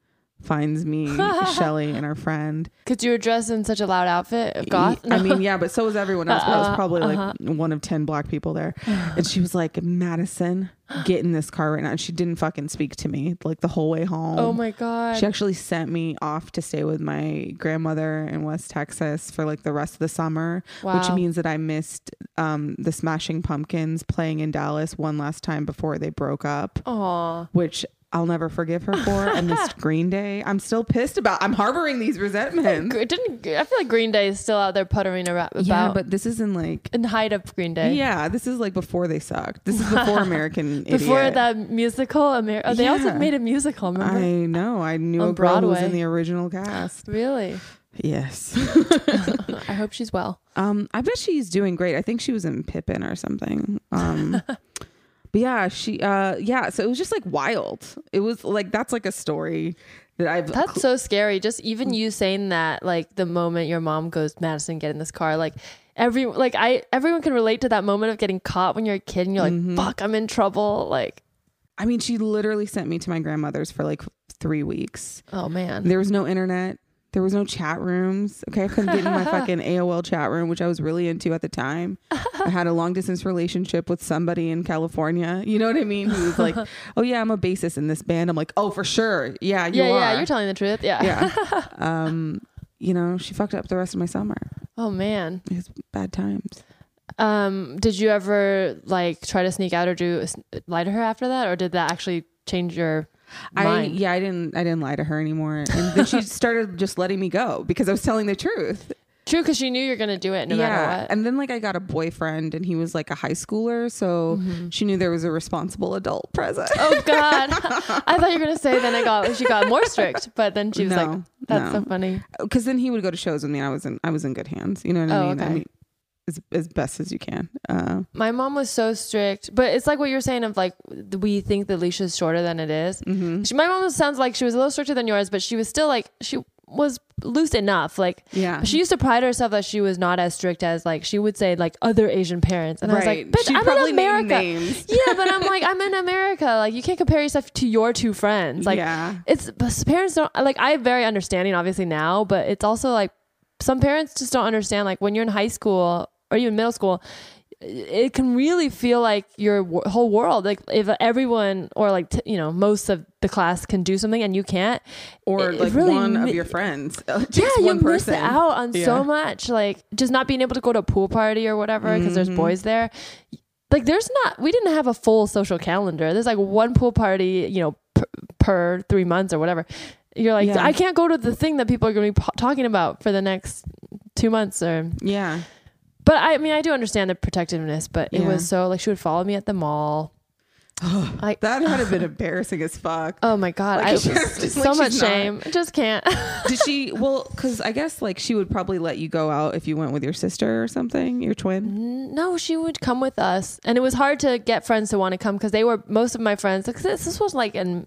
finds me, Shelly, and our friend. Because you were dressed in such a loud outfit, goth. I mean, yeah, but so was everyone else. But I was Uh, probably like uh-huh. one of 10 black people there. And she was like, Madison, get in this car right now. And she didn't fucking speak to me like the whole way home. oh my god. She actually sent me off to stay with my grandmother in West Texas for like the rest of the summer, which means that I missed um, the Smashing Pumpkins playing in Dallas one last time before they broke up, Aw. which I'll never forgive her for. I missed Green Day. I'm still pissed about. I'm harboring these resentments. Gr- Didn't I feel like Green Day is still out there puttering around about Yeah, but this isn't like. in height of Green Day. Yeah, this is like before they sucked. This is before American Before Idiot. that musical, Amer- oh, they also made a musical. Remember? I know. I knew On a girl who was in the original cast. really? Yes. I hope she's well. Um, I bet she's doing great. I think she was in Pippin or something. Um, yeah, she, uh, yeah. So it was just like wild. It was like that's like a story that I've. That's so scary. Just even you saying that, like the moment your mom goes, Madison, get in this car, like every like I everyone can relate to that moment of getting caught when you're a kid and you're like, Mm-hmm. fuck, I'm in trouble. Like, I mean, she literally sent me to my grandmother's for like three weeks. oh man. There was no internet. There was no chat rooms. Okay, I couldn't get in my fucking AOL chat room, which I was really into at the time. I had a long distance relationship with somebody in California. You know what I mean? Who was like, "Oh yeah, I'm a bassist in this band." I'm like, "Oh, for sure, yeah, you yeah, are." yeah, you're telling the truth. Yeah. yeah. Um, you know, she fucked up the rest of my summer. Oh man. It was bad times. Um, did you ever like try to sneak out or do lie to her after that, or did that actually change your I yeah, I didn't I didn't lie to her anymore. And then she started just letting me go because I was telling the truth. True, because she knew you're gonna do it no matter what. And then like I got a boyfriend and he was like a high schooler, so she knew there was a responsible adult present. Mm-hmm. oh God, I thought you were gonna say then I got she got more strict, but then she was like, "That's no. so funny." Because then he would go to shows with me. And I was in I was in good hands. You know what I Oh, mean? I mean, as as best as you can. Uh, My mom was so strict, but it's like what you're saying of like we think the leash is shorter than it is. mhm. She, my mom sounds like she was a little stricter than yours, but she was still like she was loose enough. Like Yeah. she used to pride herself that she was not as strict as like she would say like other Asian parents, and I was like, Right. "Bitch, She'd I'm in America." yeah, but I'm like, I'm in America. Like you can't compare yourself to your two friends. Like yeah. it's but parents don't like I'm very understanding obviously now, but it's also like some parents just don't understand like when you're in high school or even middle school it can really feel like your whole world like if everyone or like t- you know most of the class can do something and you can't Or like really one mi- of your friends. yeah Just you one miss person. out on Yeah. so much like just not being able to go to a pool party or whatever because there's Mhm. boys there like there's not we didn't have a full social calendar there's like one pool party you know per, per three months or whatever you're like Yeah. i can't go to the thing that people are going to be po- talking about for the next two months or Yeah. But i mean i do understand the protectiveness but it Yeah. was so like she would follow me at the mall like That had have been embarrassing as fuck. oh my god Like, i it's just so like much she's not- shame I just can't Did she? Well, because I guess like she would probably let you go out if you went with your sister or something, your twin. No, she would come with us, and it was hard to get friends to want to come because they were most of my friends. Like this, this was like in,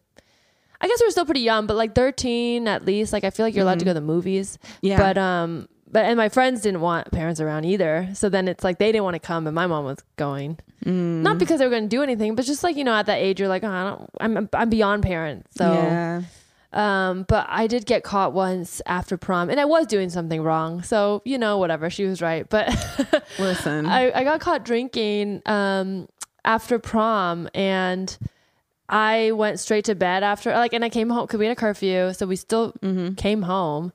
I guess we were still pretty young, but like thirteen at least. Like I feel like you're allowed to go to the movies, Yeah. but um, but and my friends didn't want parents around either. So then it's like they didn't want to come, and my mom was going. Mm. Not because they were going to do anything, but just like you know, at that age, you're like, oh, I don't, I'm I'm beyond parents. So yeah. um, but I did get caught once after prom, and I was doing something wrong. So you know, whatever, she was right, but. Listen. I, I got caught drinking um, after prom and I went straight to bed after like and I came home because we had a curfew so we still mm-hmm. came home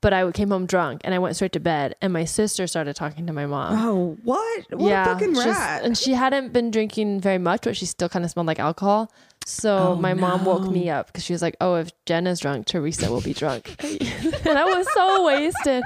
but I came home drunk and I went straight to bed and my sister started talking to my mom. Oh, what? What a fucking rat. and she hadn't been drinking very much but she still kind of smelled like alcohol. So Oh, my mom woke me up because she was like, "Oh, if Jenna's drunk, Teresa will be drunk," and I was so wasted.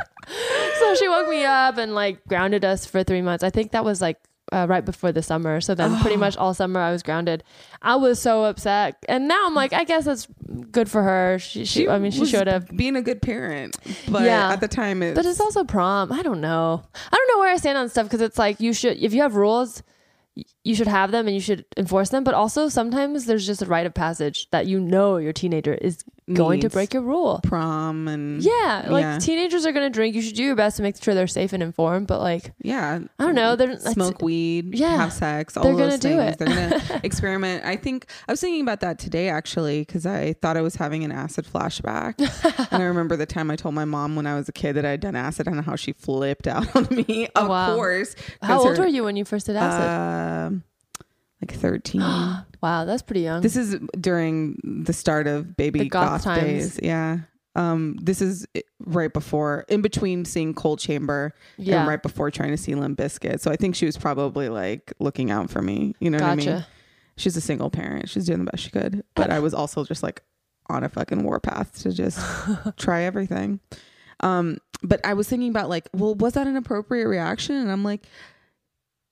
So she woke me up and like grounded us for three months. I think that was like uh, right before the summer. So then, pretty much all summer, I was grounded. I was so upset, and now I'm like, I guess that's good for her. She, she, I mean, she should have. being a good parent, but Yeah. at the time, it's, But it's also prom. I don't know. I don't know where I stand on stuff because it's like you should, if you have rules, you should have them and you should enforce them. But also sometimes there's just a rite of passage that you know your teenager is going to break your rule. prom and Yeah, like Yeah. teenagers are gonna drink. You should do your best to make sure they're safe and informed. But like, yeah. I don't know. They're Smoke weed, yeah. have sex, all They're those gonna do things. it. They're gonna experiment. I think I was thinking about that today actually because I thought I was having an acid flashback, and I remember the time I told my mom when I was a kid that I'd done acid and how she flipped out on me. Of wow. course. How old her- were you when you first did acid? Um, like thirteen. wow, that's pretty young. This is during the start of baby The goth goth, times. days. Yeah. Um, this is right before, in between seeing Coal Chamber yeah, and right before trying to see Limp Bizkit. So I think she was probably like looking out for me. You know what I gotcha. mean? She's a single parent. She's doing the best she could. But I was also just like on a fucking warpath to just try everything. Um, but I was thinking about like, well, was that an appropriate reaction? And I'm like,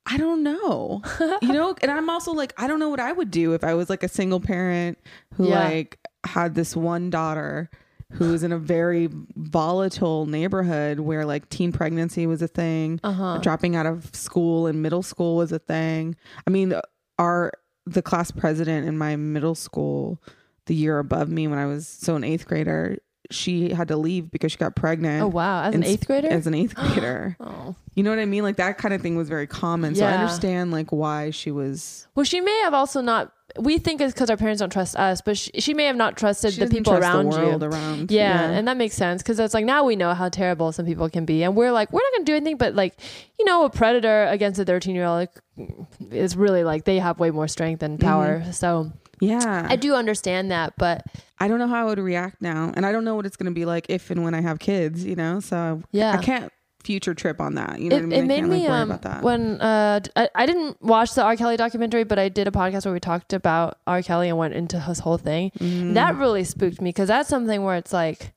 I don't know. you know, and I'm also like, I don't know what I would do if I was like a single parent who Yeah. like had this one daughter who was in a very volatile neighborhood where like teen pregnancy was a thing, Uh huh. dropping out of school and middle school was a thing. I mean, our the class president in my middle school, the year above me when I was so an eighth grader, she had to leave because she got pregnant. Oh wow, as an eighth grader. As an eighth grader. oh. You know what I mean? Like that kind of thing was very common. So I understand like why she was. Well, she may have also not. We think it's because our parents don't trust us, but she, she may have not trusted She the people trust around the you. world around. Yeah, and that makes sense because it's like now we know how terrible some people can be, and we're like, we're not gonna do anything, but like, you know, a predator against a thirteen year old like, is really like they have way more strength and mm-hmm. power. So yeah. I do understand that, but I don't know how I would react now, and I don't know what it's going to be like if and when I have kids. You know, so yeah, I can't future trip on that. You know it, what I mean? it made me like, um about that. when uh I, I didn't watch the R Kelly documentary, but I did a podcast where we talked about R Kelly and went into his whole thing. Mm. That really spooked me because that's something where it's like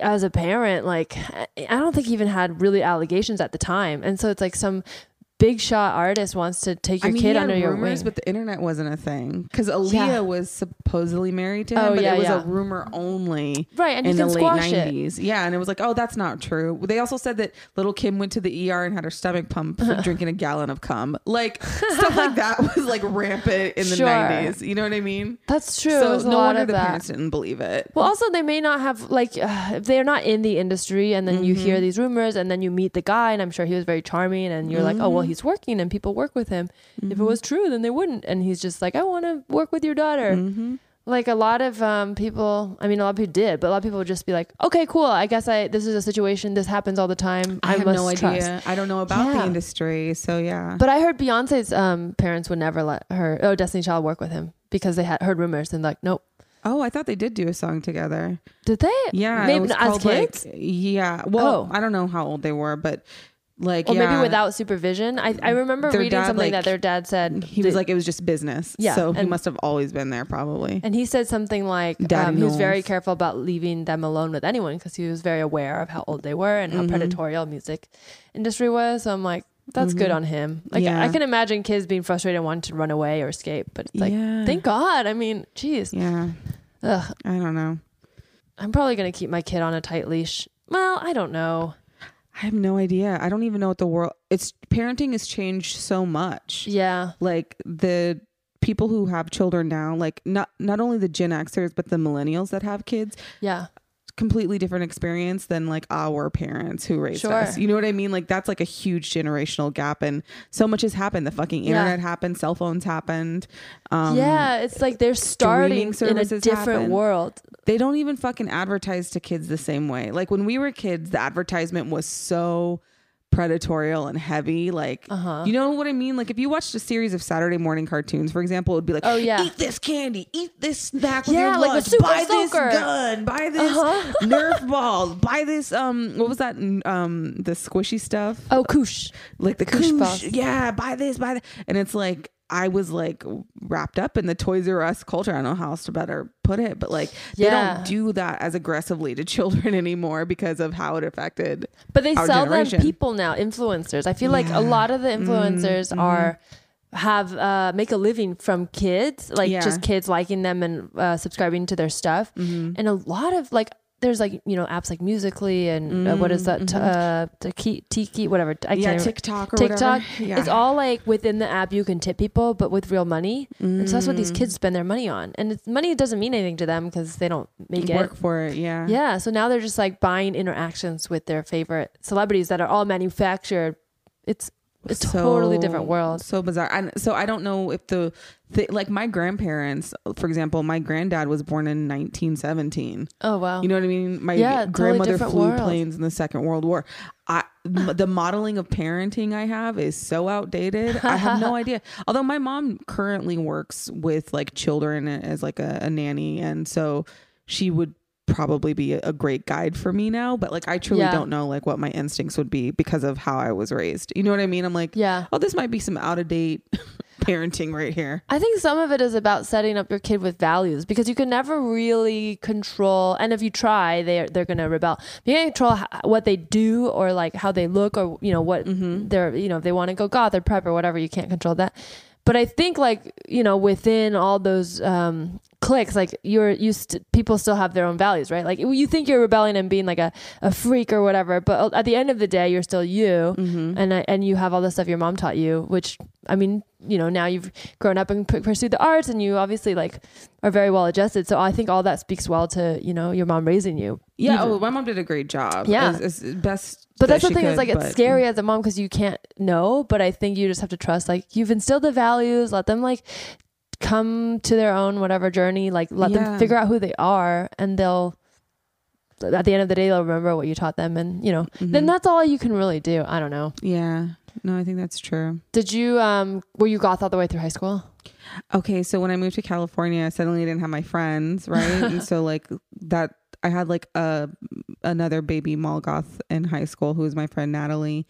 as a parent, like I I don't think he even had really allegations at the time, and so it's like some big shot artist wants to take your I mean, kid under your rumors, wing. but the internet wasn't a thing because Aaliyah Yeah. was supposedly married to him, Oh, but yeah, it was yeah. a rumor only. right, and you in can the late. 90s. Yeah, and it was like, oh, that's not true. They also said that little Kim went to the ER and had her stomach pumped for drinking a gallon of cum. Like stuff like that was like rampant in the Sure. 90s. You know what I mean? That's true. So no lot wonder of the that. parents didn't believe it. Well, also they may not have like uh, if they're not in the industry, and then you Mm-hmm. hear these rumors, and then you meet the guy, and I'm sure he was very charming, and you're like, oh Mm-hmm. well, he's working, and people work with him. If it was true, then they wouldn't, and he's just like, I want to work with your daughter. Mm-hmm. Like a lot of um, people, I mean, a lot of people did, but a lot of people would just be like, okay, cool. I guess I this is a situation. This happens all the time. I, I, have no trust. idea. I don't know about Yeah. the industry. So yeah. But I heard Beyonce's um, parents would never let her, oh, Destiny Child work with him because they had heard rumors and like, nope. oh, I thought they did do a song together. Did they? Yeah. Maybe as called, like- kids? yeah. Well, Oh. I don't know how old they were, but like, or yeah, maybe without supervision. I, I remember Their reading dad, something like, that their dad said. he was like, it was just business. Yeah, So he must have always been there probably. and he said something like um, he was very careful about leaving them alone with anyone because he was very aware of how old they were and how Mhm. predatorial music industry was. So I'm like, that's good Mhm. on him. Like Yeah. I can imagine kids being frustrated and wanting to run away or escape, but it's like, yeah. thank God. I mean, geez, Yeah. Ugh, I don't know. I'm probably gonna keep my kid on a tight leash. Well, I don't know. I have no idea. I don't even know what the world it's parenting has changed so much. Yeah, Like the people who have children now, like not not only the Gen Xers but the millennials that have kids, yeah, completely different experience than like our parents who raised Sure. us. You know what I mean? Like that's like a huge generational gap and so much has happened. The fucking Yeah. internet happened, cell phones happened. Um yeah. It's like they're starting in a different world. they don't even fucking advertise to kids the same way. Like when we were kids, the advertisement was so predatorial and heavy. Like, Uh-huh. you know what I mean? Like if you watched a series of Saturday morning cartoons, for example, it would be like, Oh, yeah. eat this candy, eat this snack with Yeah, your like lunch, buy this gun, buy this Uh-huh. Nerf ball, buy this um, what was that? Um, the squishy stuff, Oh, koosh. like the Koosh koosh. Yeah, buy this, buy that, and it's like. I was like wrapped up in the Toys R Us culture. I don't know how else to better put it, but like they don't do that as aggressively to children anymore because of how it affected. But they sell generation. them people now, influencers. I feel like a lot of the influencers Mhm, are have uh make a living from kids, like Yeah. just kids liking them and uh, subscribing to their stuff. Mm-hmm. And a lot of like there's like you know apps like Musical.ly and uh, what is that Mhm, uh Tiki Tiki whatever I yeah, can't remember. TikTok or TikTok. whatever. Yeah. It's all like within the app you can tip people, but with real money. And so that's what these kids spend their money on. And it's, money doesn't mean anything to them because they don't make it. work for it. Yeah. Yeah. So now they're just like buying interactions with their favorite celebrities that are all manufactured. It's it's a totally different world. So bizarre. And so I don't know if the, the like my grandparents, for example, my granddad was born in 1917. Oh wow. You know what I mean? My Yeah, grandmother different flew world. planes in the Second World War. I, the modeling of parenting I have is so outdated. I have no idea. Although my mom currently works with like children as like a, a nanny, and so she would probably be a, great guide for me now. But like I truly Yeah. don't know like what my instincts would be because of how I was raised. You know what I mean? I'm like, yeah. oh, this might be some out of date parenting right here. I think some of it is about setting up your kid with values because you can never really control. And if you try, they're they're gonna rebel. You can't control what they do or like how they look or you know what Mm-hmm. they're you know if they want to go goth or prep or whatever. You can't control that. But I think like you know within all those um, clicks, like you're you st- people still have their own values, right? Like you think you're rebelling and being like a, a freak or whatever, but at the end of the day, you're still you, Mm-hmm. and I- and you have all the stuff your mom taught you, which I mean, you know, now you've grown up and p- pursued the arts, and you obviously like are very well adjusted. So I think all that speaks well to you know your mom raising you. Yeah, Even- oh, my mom did a great job. Yeah. as best. But that's the thing is could, like it's but- scary as a mom because you can't know. But I think you just have to trust. Like you've instilled the values, let them like come to their own whatever journey. Like let Yeah. them figure out who they are, and they'll at the end of the day they'll remember what you taught them, and you know then Mhm. that's all you can really do. I don't know. Yeah, no, I think that's true. Did you um were you goth all the way through high school? Okay, so when I moved to California, suddenly I didn't have my friends, right? and so like that I had like a another baby mall goth in high school who was my friend Natalie.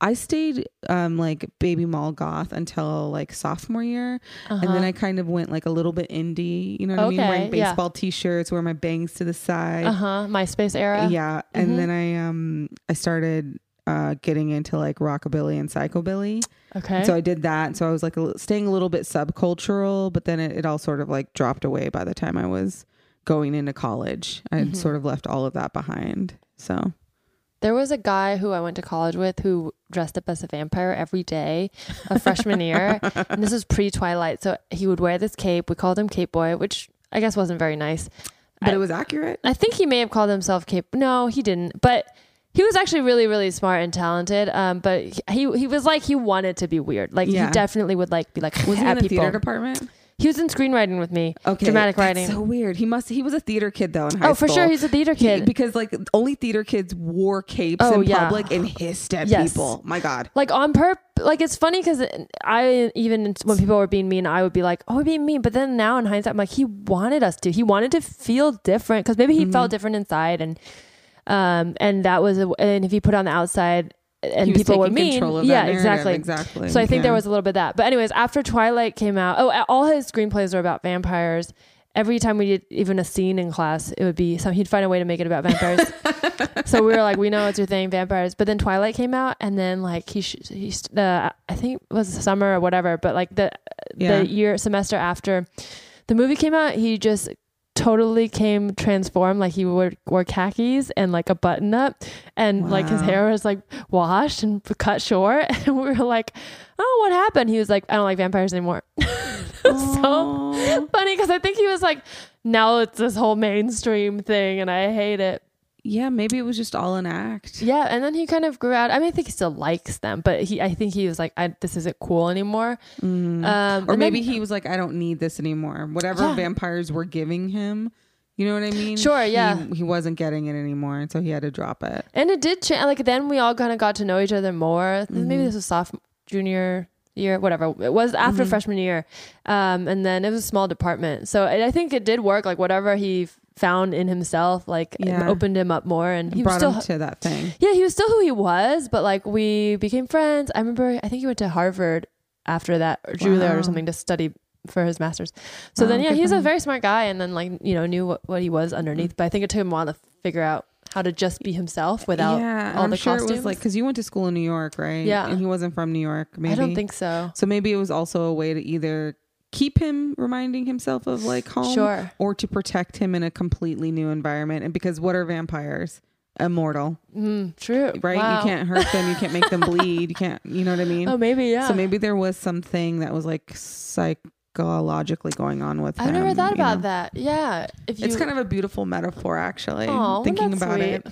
I stayed um like baby mall goth until like sophomore year, and then I kind of went like a little bit indie. You know what I mean? Uh-huh. Okay, Wearing yeah. baseball t-shirts, wear my bangs to the side. Uh huh. MySpace era. Yeah, and then I um I started uh getting into like rockabilly and psychobilly. Okay. So I did that. So I was like a, staying a little bit subcultural, but then it, it all sort of like dropped away by the time I was going into college. I Mm-hmm. sort of left all of that behind. So There was a guy who I went to college with who dressed up as a vampire every day a freshman year. And this was pre Twilight. So he would wear this cape. We called him Cape Boy, which I guess wasn't very nice. but I- it was accurate. I think he may have called himself Cape. No, he didn't. But he was actually really, really smart and talented. Um, but he he was like he wanted to be weird. Like Yeah. he definitely would like be like Was he in the people. theater department? He was in screenwriting with me. Okay, dramatic that's writing. So weird. He must. He was a theater kid though in high oh, for sure, he's a theater He- kid. because like only theater kids wore capes Oh, in yeah. public and hissed at Yes. people. My God. like on perp like it's funny because i even when people were being mean i would be like oh we're being mean but then now in hindsight i'm like he wanted us to he wanted to feel different because maybe he Mm-hmm. felt different inside and um and that was a, and if he put on the outside and people were mean control of that yeah exactly Exactly. so i think there was a little bit of that but anyways after twilight came out oh all his screenplays were about vampires every time we did even a scene in class it would be so he'd find a way to make it about vampires so we were like, we know it's your thing, vampires. But then Twilight came out, and then like he sh- he st- the I think it was summer or whatever, but like the Yeah. the year semester after the movie came out, he just totally came transformed. Like he wore wore khakis and like a button up, and like his hair was like washed and cut short. And we were like, oh, what happened? He was like, I don't like vampires anymore. so funny because I think he was like, now it's this whole mainstream thing, and I hate it. Yeah, maybe it was just all an act. Yeah, and then he kind of grew out. I mean, I think he still likes them, but he, I think he was like, I, "This isn't cool anymore." Um, Or maybe then- he was like, I don't need this anymore. Whatever Yeah. vampires were giving him, you know what I mean? Sure, yeah. He, wasn't getting it anymore, and so he had to drop it. and it did change. Like then we all kind of got to know each other more. Maybe Mm-hmm. this was sophomore, junior year, whatever. It was after Mm-hmm. freshman year, um, and then it was a small department. So I I think it did work. Like whatever he f- found in himself, like Yeah. opened him up more, and he was Brought still him to that thing. Yeah, he was still who he was, but like we became friends. I remember, I think he went to Harvard after that, or Juilliard Wow. or something to study for his master's. So Wow, then, yeah, he's a very smart guy, and then like you know knew what, what he was underneath. But I think it took him a while to figure out how to just be himself without yeah, all I'm the sure costumes. it was like because you went to school in New York, right? Yeah. and he wasn't from New York. Maybe I don't think so. so. Maybe it was also a way to either keep him reminding himself of like home, Sure. or to protect him in a completely new environment. And because what are vampires? Immortal, Mm, true. right? Wow. You can't hurt them. You can't make them bleed. You can't. You know what I mean? Oh, maybe yeah. So maybe there was something that was like psychologically going on with him. I've him. never thought about know? that. Yeah, if you It's kind of a beautiful metaphor, actually. Aw, thinking about it.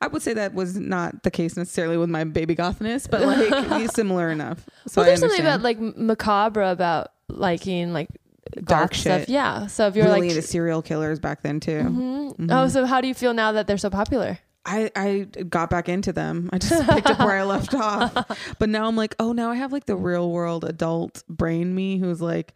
I would say that was not the case necessarily with my baby gothness, but like similar enough. So well, I there's something about like macabre about liking like Dark stuff. Yeah. So if you're really like into serial killers back then too. Mhm. Oh, so how do you feel now that they're so popular? I, I got back into them. I just picked up where I left off. But now I'm like, oh, now I have like the real world adult brain me who's like,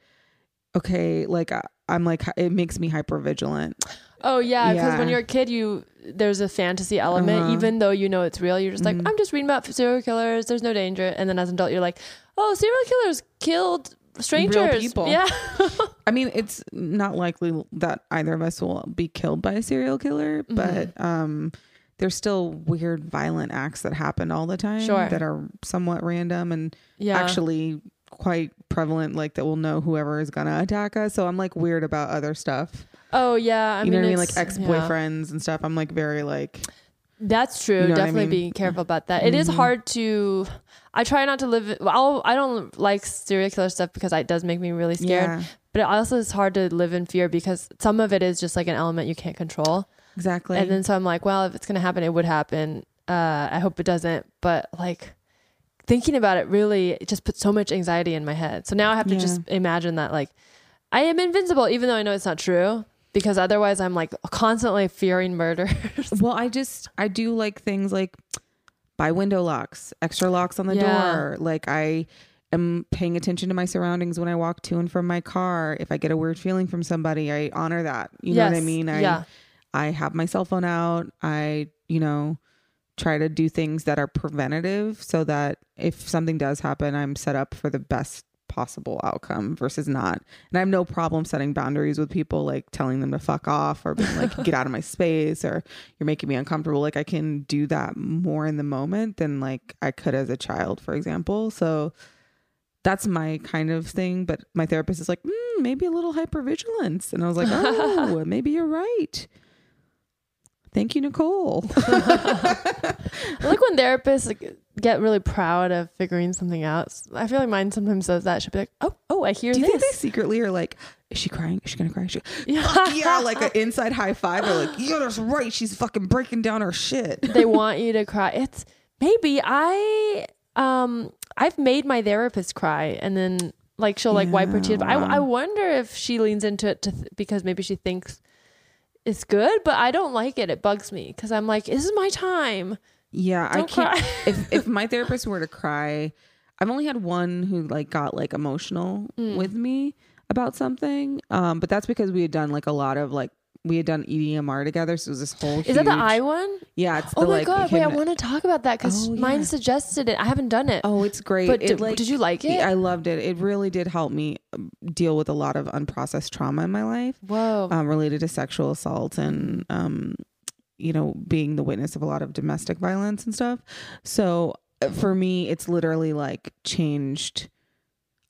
okay, like I, I'm like, it makes me hyper vigilant. Oh yeah, because when you're a kid, you there's a fantasy element, Uh-huh. even though you know it's real. You're just like, Mhm. I'm just reading about serial killers. There's no danger. And then as an adult, you're like, oh, serial killers killed strangers. people. Yeah. I mean, it's not likely that either of us will be killed by a serial killer, Mm-hmm. but um, there's still weird, violent acts that happen all the time Sure. that are somewhat random and yeah. actually quite prevalent. Like that we'll know whoever is gonna attack us. So I'm like weird about other stuff. oh yeah. I you mean, know what I mean? Like ex boyfriends and stuff. I'm like very like That's true. You know what I Definitely mean? be careful about that. It is Mhm. hard to. I try not to live. Well, I don't like serial killer stuff because it does make me really scared. yeah, But it also is hard to live in fear because some of it is just like an element you can't control. exactly. And then so I'm like, well, if it's gonna happen, it would happen. Uh, I hope it doesn't. But like thinking about it really it just puts so much anxiety in my head. So now I have to Yeah. just imagine that like I am invincible, even though I know it's not true. Because otherwise, I'm like constantly fearing murder. well, I just I do like things like buy window locks, extra locks on the Yeah. door. Like I am paying attention to my surroundings when I walk to and from my car. If I get a weird feeling from somebody, I honor that. You know what I mean? I yeah. I have my cell phone out. I, you know, try to do things that are preventative so that if something does happen, I'm set up for the best possible outcome versus not. And I have no problem setting boundaries with people, like telling them to fuck off or being like, get out of my space or you're making me uncomfortable. Like I can do that more in the moment than like I could as a child, for example. So that's my kind of thing. But my therapist is like, mm, maybe a little hypervigilance. And I was like, oh, maybe you're right. Thank you, Nicole. I like when therapists like, get really proud of figuring something out. I feel like mine sometimes does that. She'll be like, "Oh, oh, I hear Do you this." think they secretly are like, is she crying? Is she gonna cry? Is she- yeah. yeah, like an inside high five. They're like, yeah, that's right. She's fucking breaking down her shit. they want you to cry. It's maybe I um I've made my therapist cry and then like she'll like wipe her tears. But I I wonder if she leans into it to th- because maybe she thinks it's good, but I don't like it. It bugs me because I'm like, this is my time. Yeah, I Don't can't. cry. if if my therapist were to cry, I've only had one who like got like emotional Mm. with me about something. Um, but that's because we had done like a lot of like we had done EDMR together, so it was this whole. Is that the huge- I one? Yeah, it's the Oh my like. god! Wait, I want to talk about that because Oh, mine yeah. suggested it. I haven't done it. Oh, it's great. but It, did, like- did you like it? I loved it. It really did help me um, deal with a lot of unprocessed trauma in my life. Whoa. um, related to sexual assault and um, you know being the witness of a lot of domestic violence and stuff so uh, for me it's literally like changed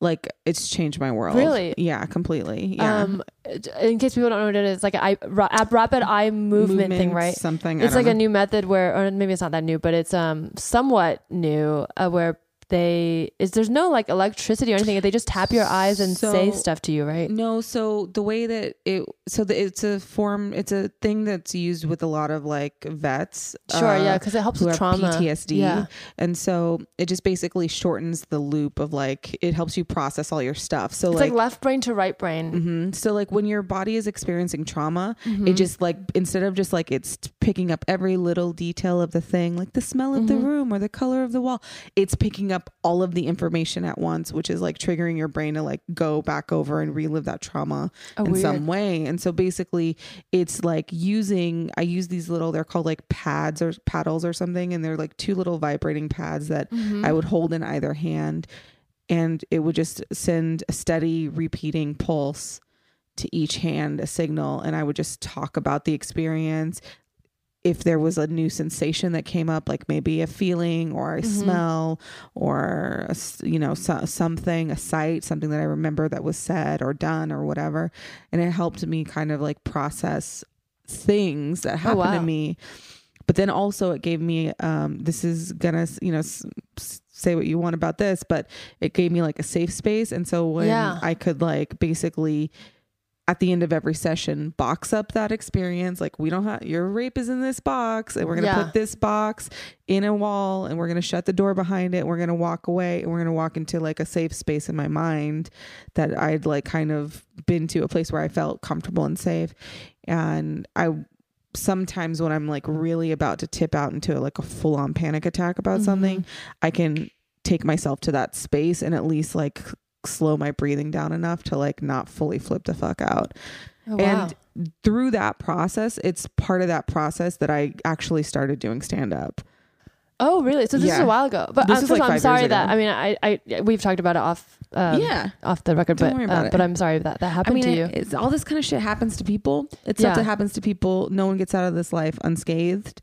like it's changed my world Really? yeah completely yeah Um, in case people don't know what it is, like a rapid eye movement, thing, right? something It's like a new method where, or maybe it's not that new, but it's um somewhat new, uh, where they is there's no like electricity or anything. They just tap your eyes and say stuff to you, right? No, so the way that it, so the, it's a form, it's a thing that's used with a lot of like vets. Sure, uh, yeah, because it helps with trauma. PTSD. Yeah. And so it just basically shortens the loop of like, it helps you process all your stuff. So It's like, like, left brain to right brain. Mhm. So like when your body is experiencing trauma, Mm-hmm. it just like instead of just like it's picking up every little detail of the thing, like the smell of the Mm-hmm. room or the color of the wall, it's picking up all of the information at once, which is like triggering your brain to like go back over and relive that trauma Oh, in weird. some way. And so basically it's like using I use these little they're called like pads or paddles or something and they're like two little vibrating pads that Mm-hmm. I would hold in either hand and it would just send a steady repeating pulse to each hand a signal and I would just talk about the experience if there was a new sensation that came up like maybe a feeling or a Mm-hmm. smell or a you know so, something a sight something that I remember that was said or done or whatever and it helped me kind of like process things that happened wow. to me but then also it gave me um this is gonna you know s- say what you want about this but it gave me like a safe space and so when Yeah. i could like basically at the end of every session box up that experience like we don't have your rape is in this box and we're going to Yeah. put this box in a wall and we're going to shut the door behind it and we're going to walk away and we're going to walk into like a safe space in my mind that i'd like kind of been to a place where i felt comfortable and safe and i sometimes when i'm like really about to tip out into like a full-on panic attack about Mm-hmm. something i can take myself to that space and at least like slow my breathing down enough to like not fully flip the fuck out Oh, wow. and through that process it's part of that process that i actually started doing stand up oh, really? So this is a while ago. But um, is like I'm sorry that. I mean I, I we've talked about it off um, yeah off the record, Don't but worry about uh, it. but I'm sorry that that I happened mean, to you. it- it's all this kind of shit happens to people. It's stuff that happens to people. No one gets out of this life unscathed.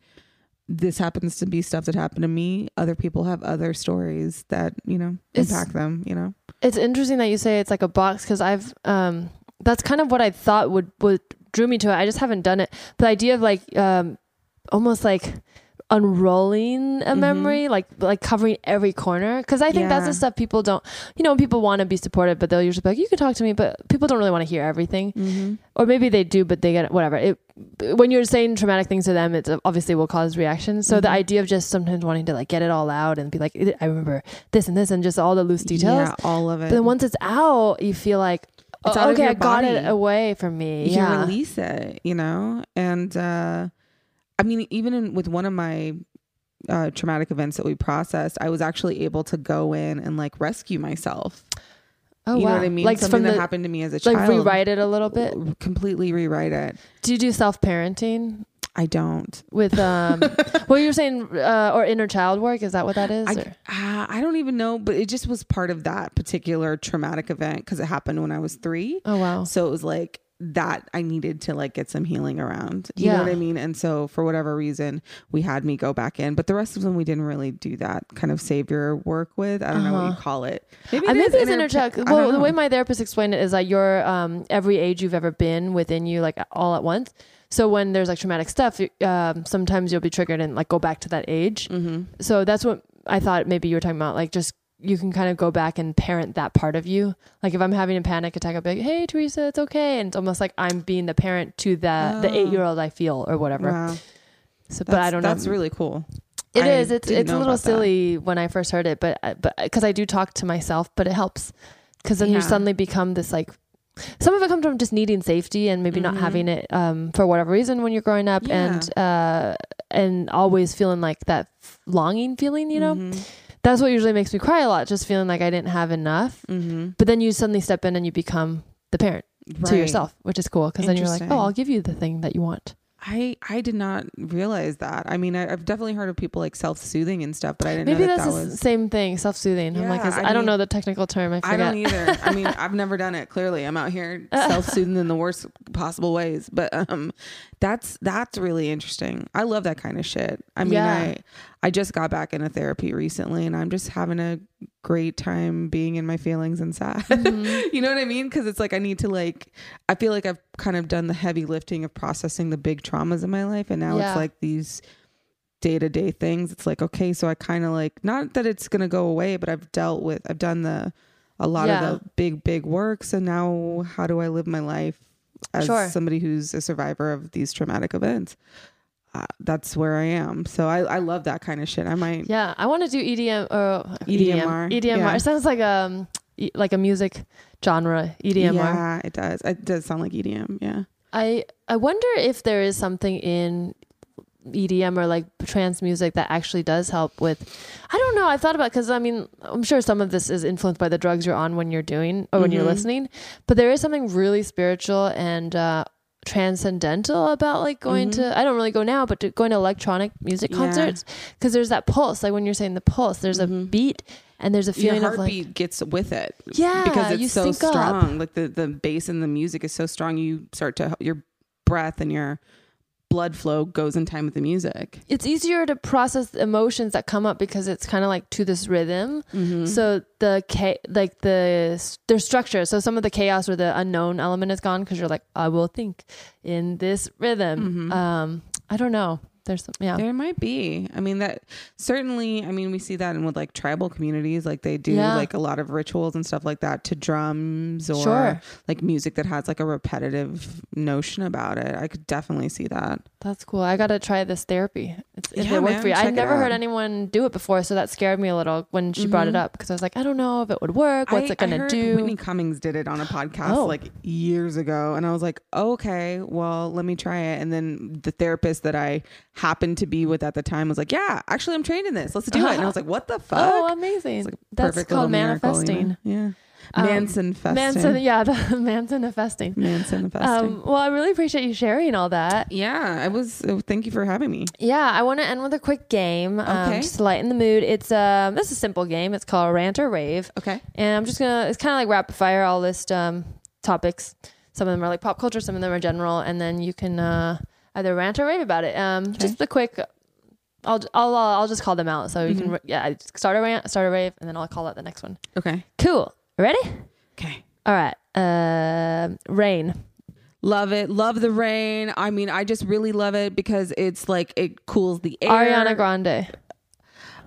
This happens to be stuff that happened to me. Other people have other stories that you know It's- impact them. You know, It's interesting that you say it's like a box because I've um that's kind of what I thought would would drew me to it. I just haven't done it. The idea of like um almost like unrolling a Mhm. memory like like covering every corner because i think that's the stuff people don't you know people want to be supportive but they'll usually be like you can talk to me but people don't really want to hear everything mm-hmm. or maybe they do but they get whatever it when you're saying traumatic things to them it obviously will cause reactions so the Mhm. idea of just sometimes wanting to like get it all out and be like i remember this and this and just all the loose details yeah, all of it. but then once it's out, you feel like, It's oh, okay, I got it away from me. you yeah. can release it, you know? And uh I mean, even in, with one of my uh, traumatic events that we processed, I was actually able to go in and like rescue myself. Oh you wow. know what I mean? Like Something from that the happened to me as a like child. Like rewrite it a little bit. Completely rewrite it. Do you do self parenting I don't. with um? well, you're saying uh, or inner child work. Is that what that is? I, uh, I don't even know, but it just was part of that particular traumatic event because it happened when I was three. Oh wow. So it was like that I needed to like get some healing around. You know what I mean? And so for whatever reason, we had me go back in, but the rest of them we didn't really do that kind of savior work with. I don't know what you Uh-huh. call it. Maybe maybe it's inner don't Well, the way my therapist explained it is like your um every age you've ever been within you, like all at once. So when there's like traumatic stuff, um, sometimes you'll be triggered and like go back to that age. Mhm. So that's what I thought maybe you were talking about. Like just you can kind of go back and parent that part of you. Like if I'm having a panic attack, I'll be like, "Hey, Teresa, it's okay," and it's almost like I'm being the parent to the the Oh. eight year old I feel or whatever. Wow. So, but I don't know. That's really cool. It I is. It's it's a little about that. silly when I first heard it, but uh, but because I do talk to myself, but it helps because then you suddenly become this like. Some of it comes from just needing safety and maybe not Mhm. having it um, for whatever reason when you're growing up, and uh, and always feeling like that longing feeling. You know, Mhm. That's what usually makes me cry a lot, just feeling like I didn't have enough. Mhm. But then you suddenly step in and you become the parent to yourself, which is cool because then you're like, oh, I'll give you the thing that you want. I I did not realize that. I mean, I, I've definitely heard of people like self soothing and stuff, but I didn't Maybe know that that's that the was. same thing, self soothing. I'm like, Yeah, I I, don't know the technical term. I I don't either. I mean, I've never done it. Clearly, I'm out here self soothing in the worst possible ways. But um, that's that's really interesting. I love that kind of shit. I mean, Yeah. I I just got back into therapy recently, and I'm just having a great time being in my feelings and sad. Mhm. you know what I mean? Because it's like I need to like. I feel like I've kind of done the heavy lifting of processing the big traumas in my life, and now Yeah. it's like these day to day things. It's like okay, so I kind of like not that it's gonna go away, but I've dealt with. I've done the a lot Yeah. of the big big work. So now, how do I live my life as Sure. somebody who's a survivor of these traumatic events? Uh, that's where I am. So I, I love that kind of shit. I might. Yeah, I want to do EDM or EDMR, EDMR. yeah. It sounds like um e- like a music genre. EDMR. Yeah, it does. It does sound like EDM. Yeah. I I wonder if there is something in EDM or like trance music that actually does help with. I don't know. I thought about because I mean I'm sure some of this is influenced by the drugs you're on when you're doing or when you're Mhm. listening, but there is something really spiritual and. uh transcendental about like going Mhm. to I don't really go now but to going to electronic music concerts because there's that pulse like when you're saying the pulse there's a Mhm. beat and there's a Your feeling of heartbeat like gets with it. yeah because it's so sync up. strong. Like the the bass and the music is so strong. You start to your breath and your blood flow goes in time with the music. it's easier to process the emotions that come up because it's kind of like to this rhythm. Mm-hmm. So the cha- like the their structure. So some of the chaos or the unknown element is gone because you're like, I will think in this rhythm. Mhm. Um, I don't know. There's some, yeah. There might be. I mean that certainly. I mean we see that in with like tribal communities, like they do Yeah. like a lot of rituals and stuff like that to drums or Sure. like music that has like a repetitive notion about it. I could definitely see that. That's cool. I gotta try this therapy. It's, if Yeah, it worked man, for you. I never heard anyone do it before, so that scared me a little when she brought it Mhm. up because I was like, I don't know if it would work. What's I- it gonna I heard do? Whitney Cummings did it on a podcast Oh. like years ago, and I was like, okay, well, let me try it. And then the therapist that I happened to be with at the time was like, yeah, actually, I'm trained in this. Let's do it. And I was like, what the fuck? oh, amazing. like That's called little miracle, you know? manifesting. Yeah, Um, Manson festing. Manson, yeah, the Manson festing. Manson festing. Um, well, I really appreciate you sharing all that. yeah, I was. Uh, thank you for having me. Yeah, I want to end with a quick game, um, Okay. just to lighten the mood. It's um, this is a simple game. It's called Rant or Rave, Okay. and I'm just gonna. It's kind of like rapid fire. I'll list um, topics. Some of them are like pop culture. Some of them are general, and then you can uh, either rant or rave about it. Um, Just a quick. I'll I'll uh, I'll just call them out. So you Mm-hmm. can yeah start a rant, start a rave, and then I'll call out the next one. Okay. Cool. Ready? Okay. All right. Uh, rain. Love it. Love the rain. I mean, I just really love it because it's like it cools the air. Ariana Grande.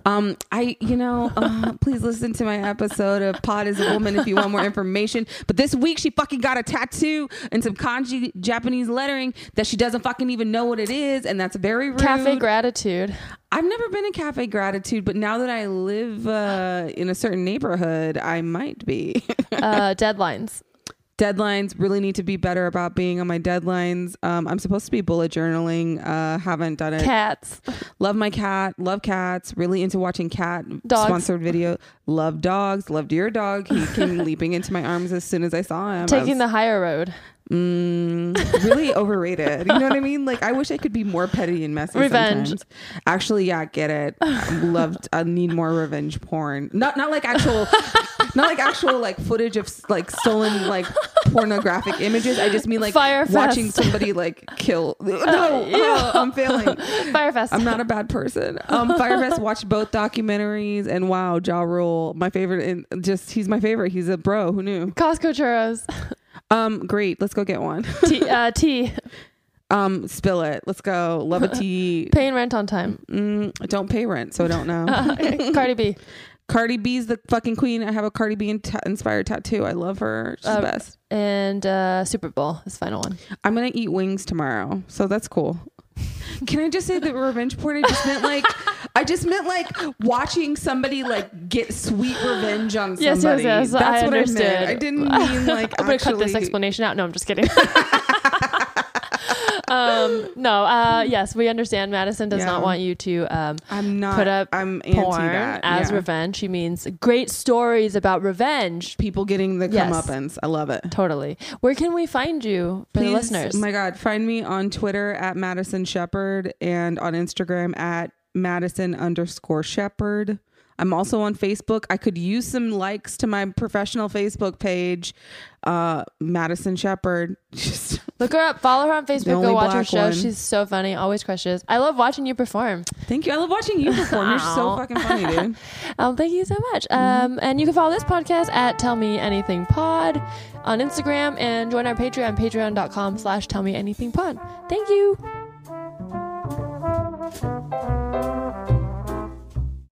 Um, I, you know, uh, please listen to my episode of Pod is a Woman if you want more information. But this week she fucking got a tattoo and some kanji Japanese lettering that she doesn't fucking even know what it is, and that's very rude. Cafe Gratitude. I've never been in Cafe Gratitude, but now that I live uh, in a certain neighborhood, I might be. Uh, deadlines. Deadlines really need to be better about being on my deadlines. Um, I'm supposed to be bullet journaling. Uh, haven't done it. Cats. Love my cat. Love cats. Really into watching cat Dogs. sponsored video. Love dogs. Loved your dog. He came leaping into my arms as soon as I saw him. Taking was- the higher road. Mm, really overrated. You know what I mean? Like I wish I could be more petty and messy. Revenge. Sometimes. Actually, yeah, get it. Loved. I need more revenge porn. Not not like actual, not like actual like footage of like stolen like pornographic images. I just mean like Fire watching somebody like kill. No, ew. uh, I'm failing. Fyre Fest. I'm not a bad person. Um, Fyre Fest watched both documentaries and wow, Ja Rule, my favorite. And just he's my favorite. He's a bro. Who knew? Costco churros. Um, great. Let's go get one. Tea. Uh, tea. Um, spill it. Let's go. Love a tea. Paying rent on time. Mm, don't pay rent, so I don't know. Uh, Cardi B. Cardi B's the fucking queen. I have a Cardi B inspired tattoo. I love her. She's Uh, the best. And uh, Super Bowl is final one. I'm gonna eat wings tomorrow, so that's cool. Can I just say that revenge porn? I just meant like, I just meant like watching somebody like get sweet revenge on somebody. Yes, yes, yes, That's I what I understood. meant. I didn't mean like I'm gonna cut this explanation out. No, I'm just kidding. um, no, uh, yes, we understand. Madison does Yeah. not want you to um, I'm not. put up I'm anti porn that. as yeah. revenge. She means great stories about revenge. People getting the Yes. comeuppance. I love it. Totally. Where can we find you for the Please, listeners? Oh my God, find me on Twitter at Madison Shepard and on Instagram at Madison underscore Shepard. I'm also on Facebook. I could use some likes to my professional Facebook page, uh, Madison Shepard. Just Look her up. Follow her on Facebook. Go watch her show. one. She's so funny. Always crushes. I love watching you perform. thank you. I love watching you perform. You're so fucking funny, dude. Um, thank you so much. Mm-hmm. Um, and you can follow this podcast at Tell Me Anything Pod on Instagram and join our Patreon, patreon.com slash Tell Me Anything Pod. Thank you.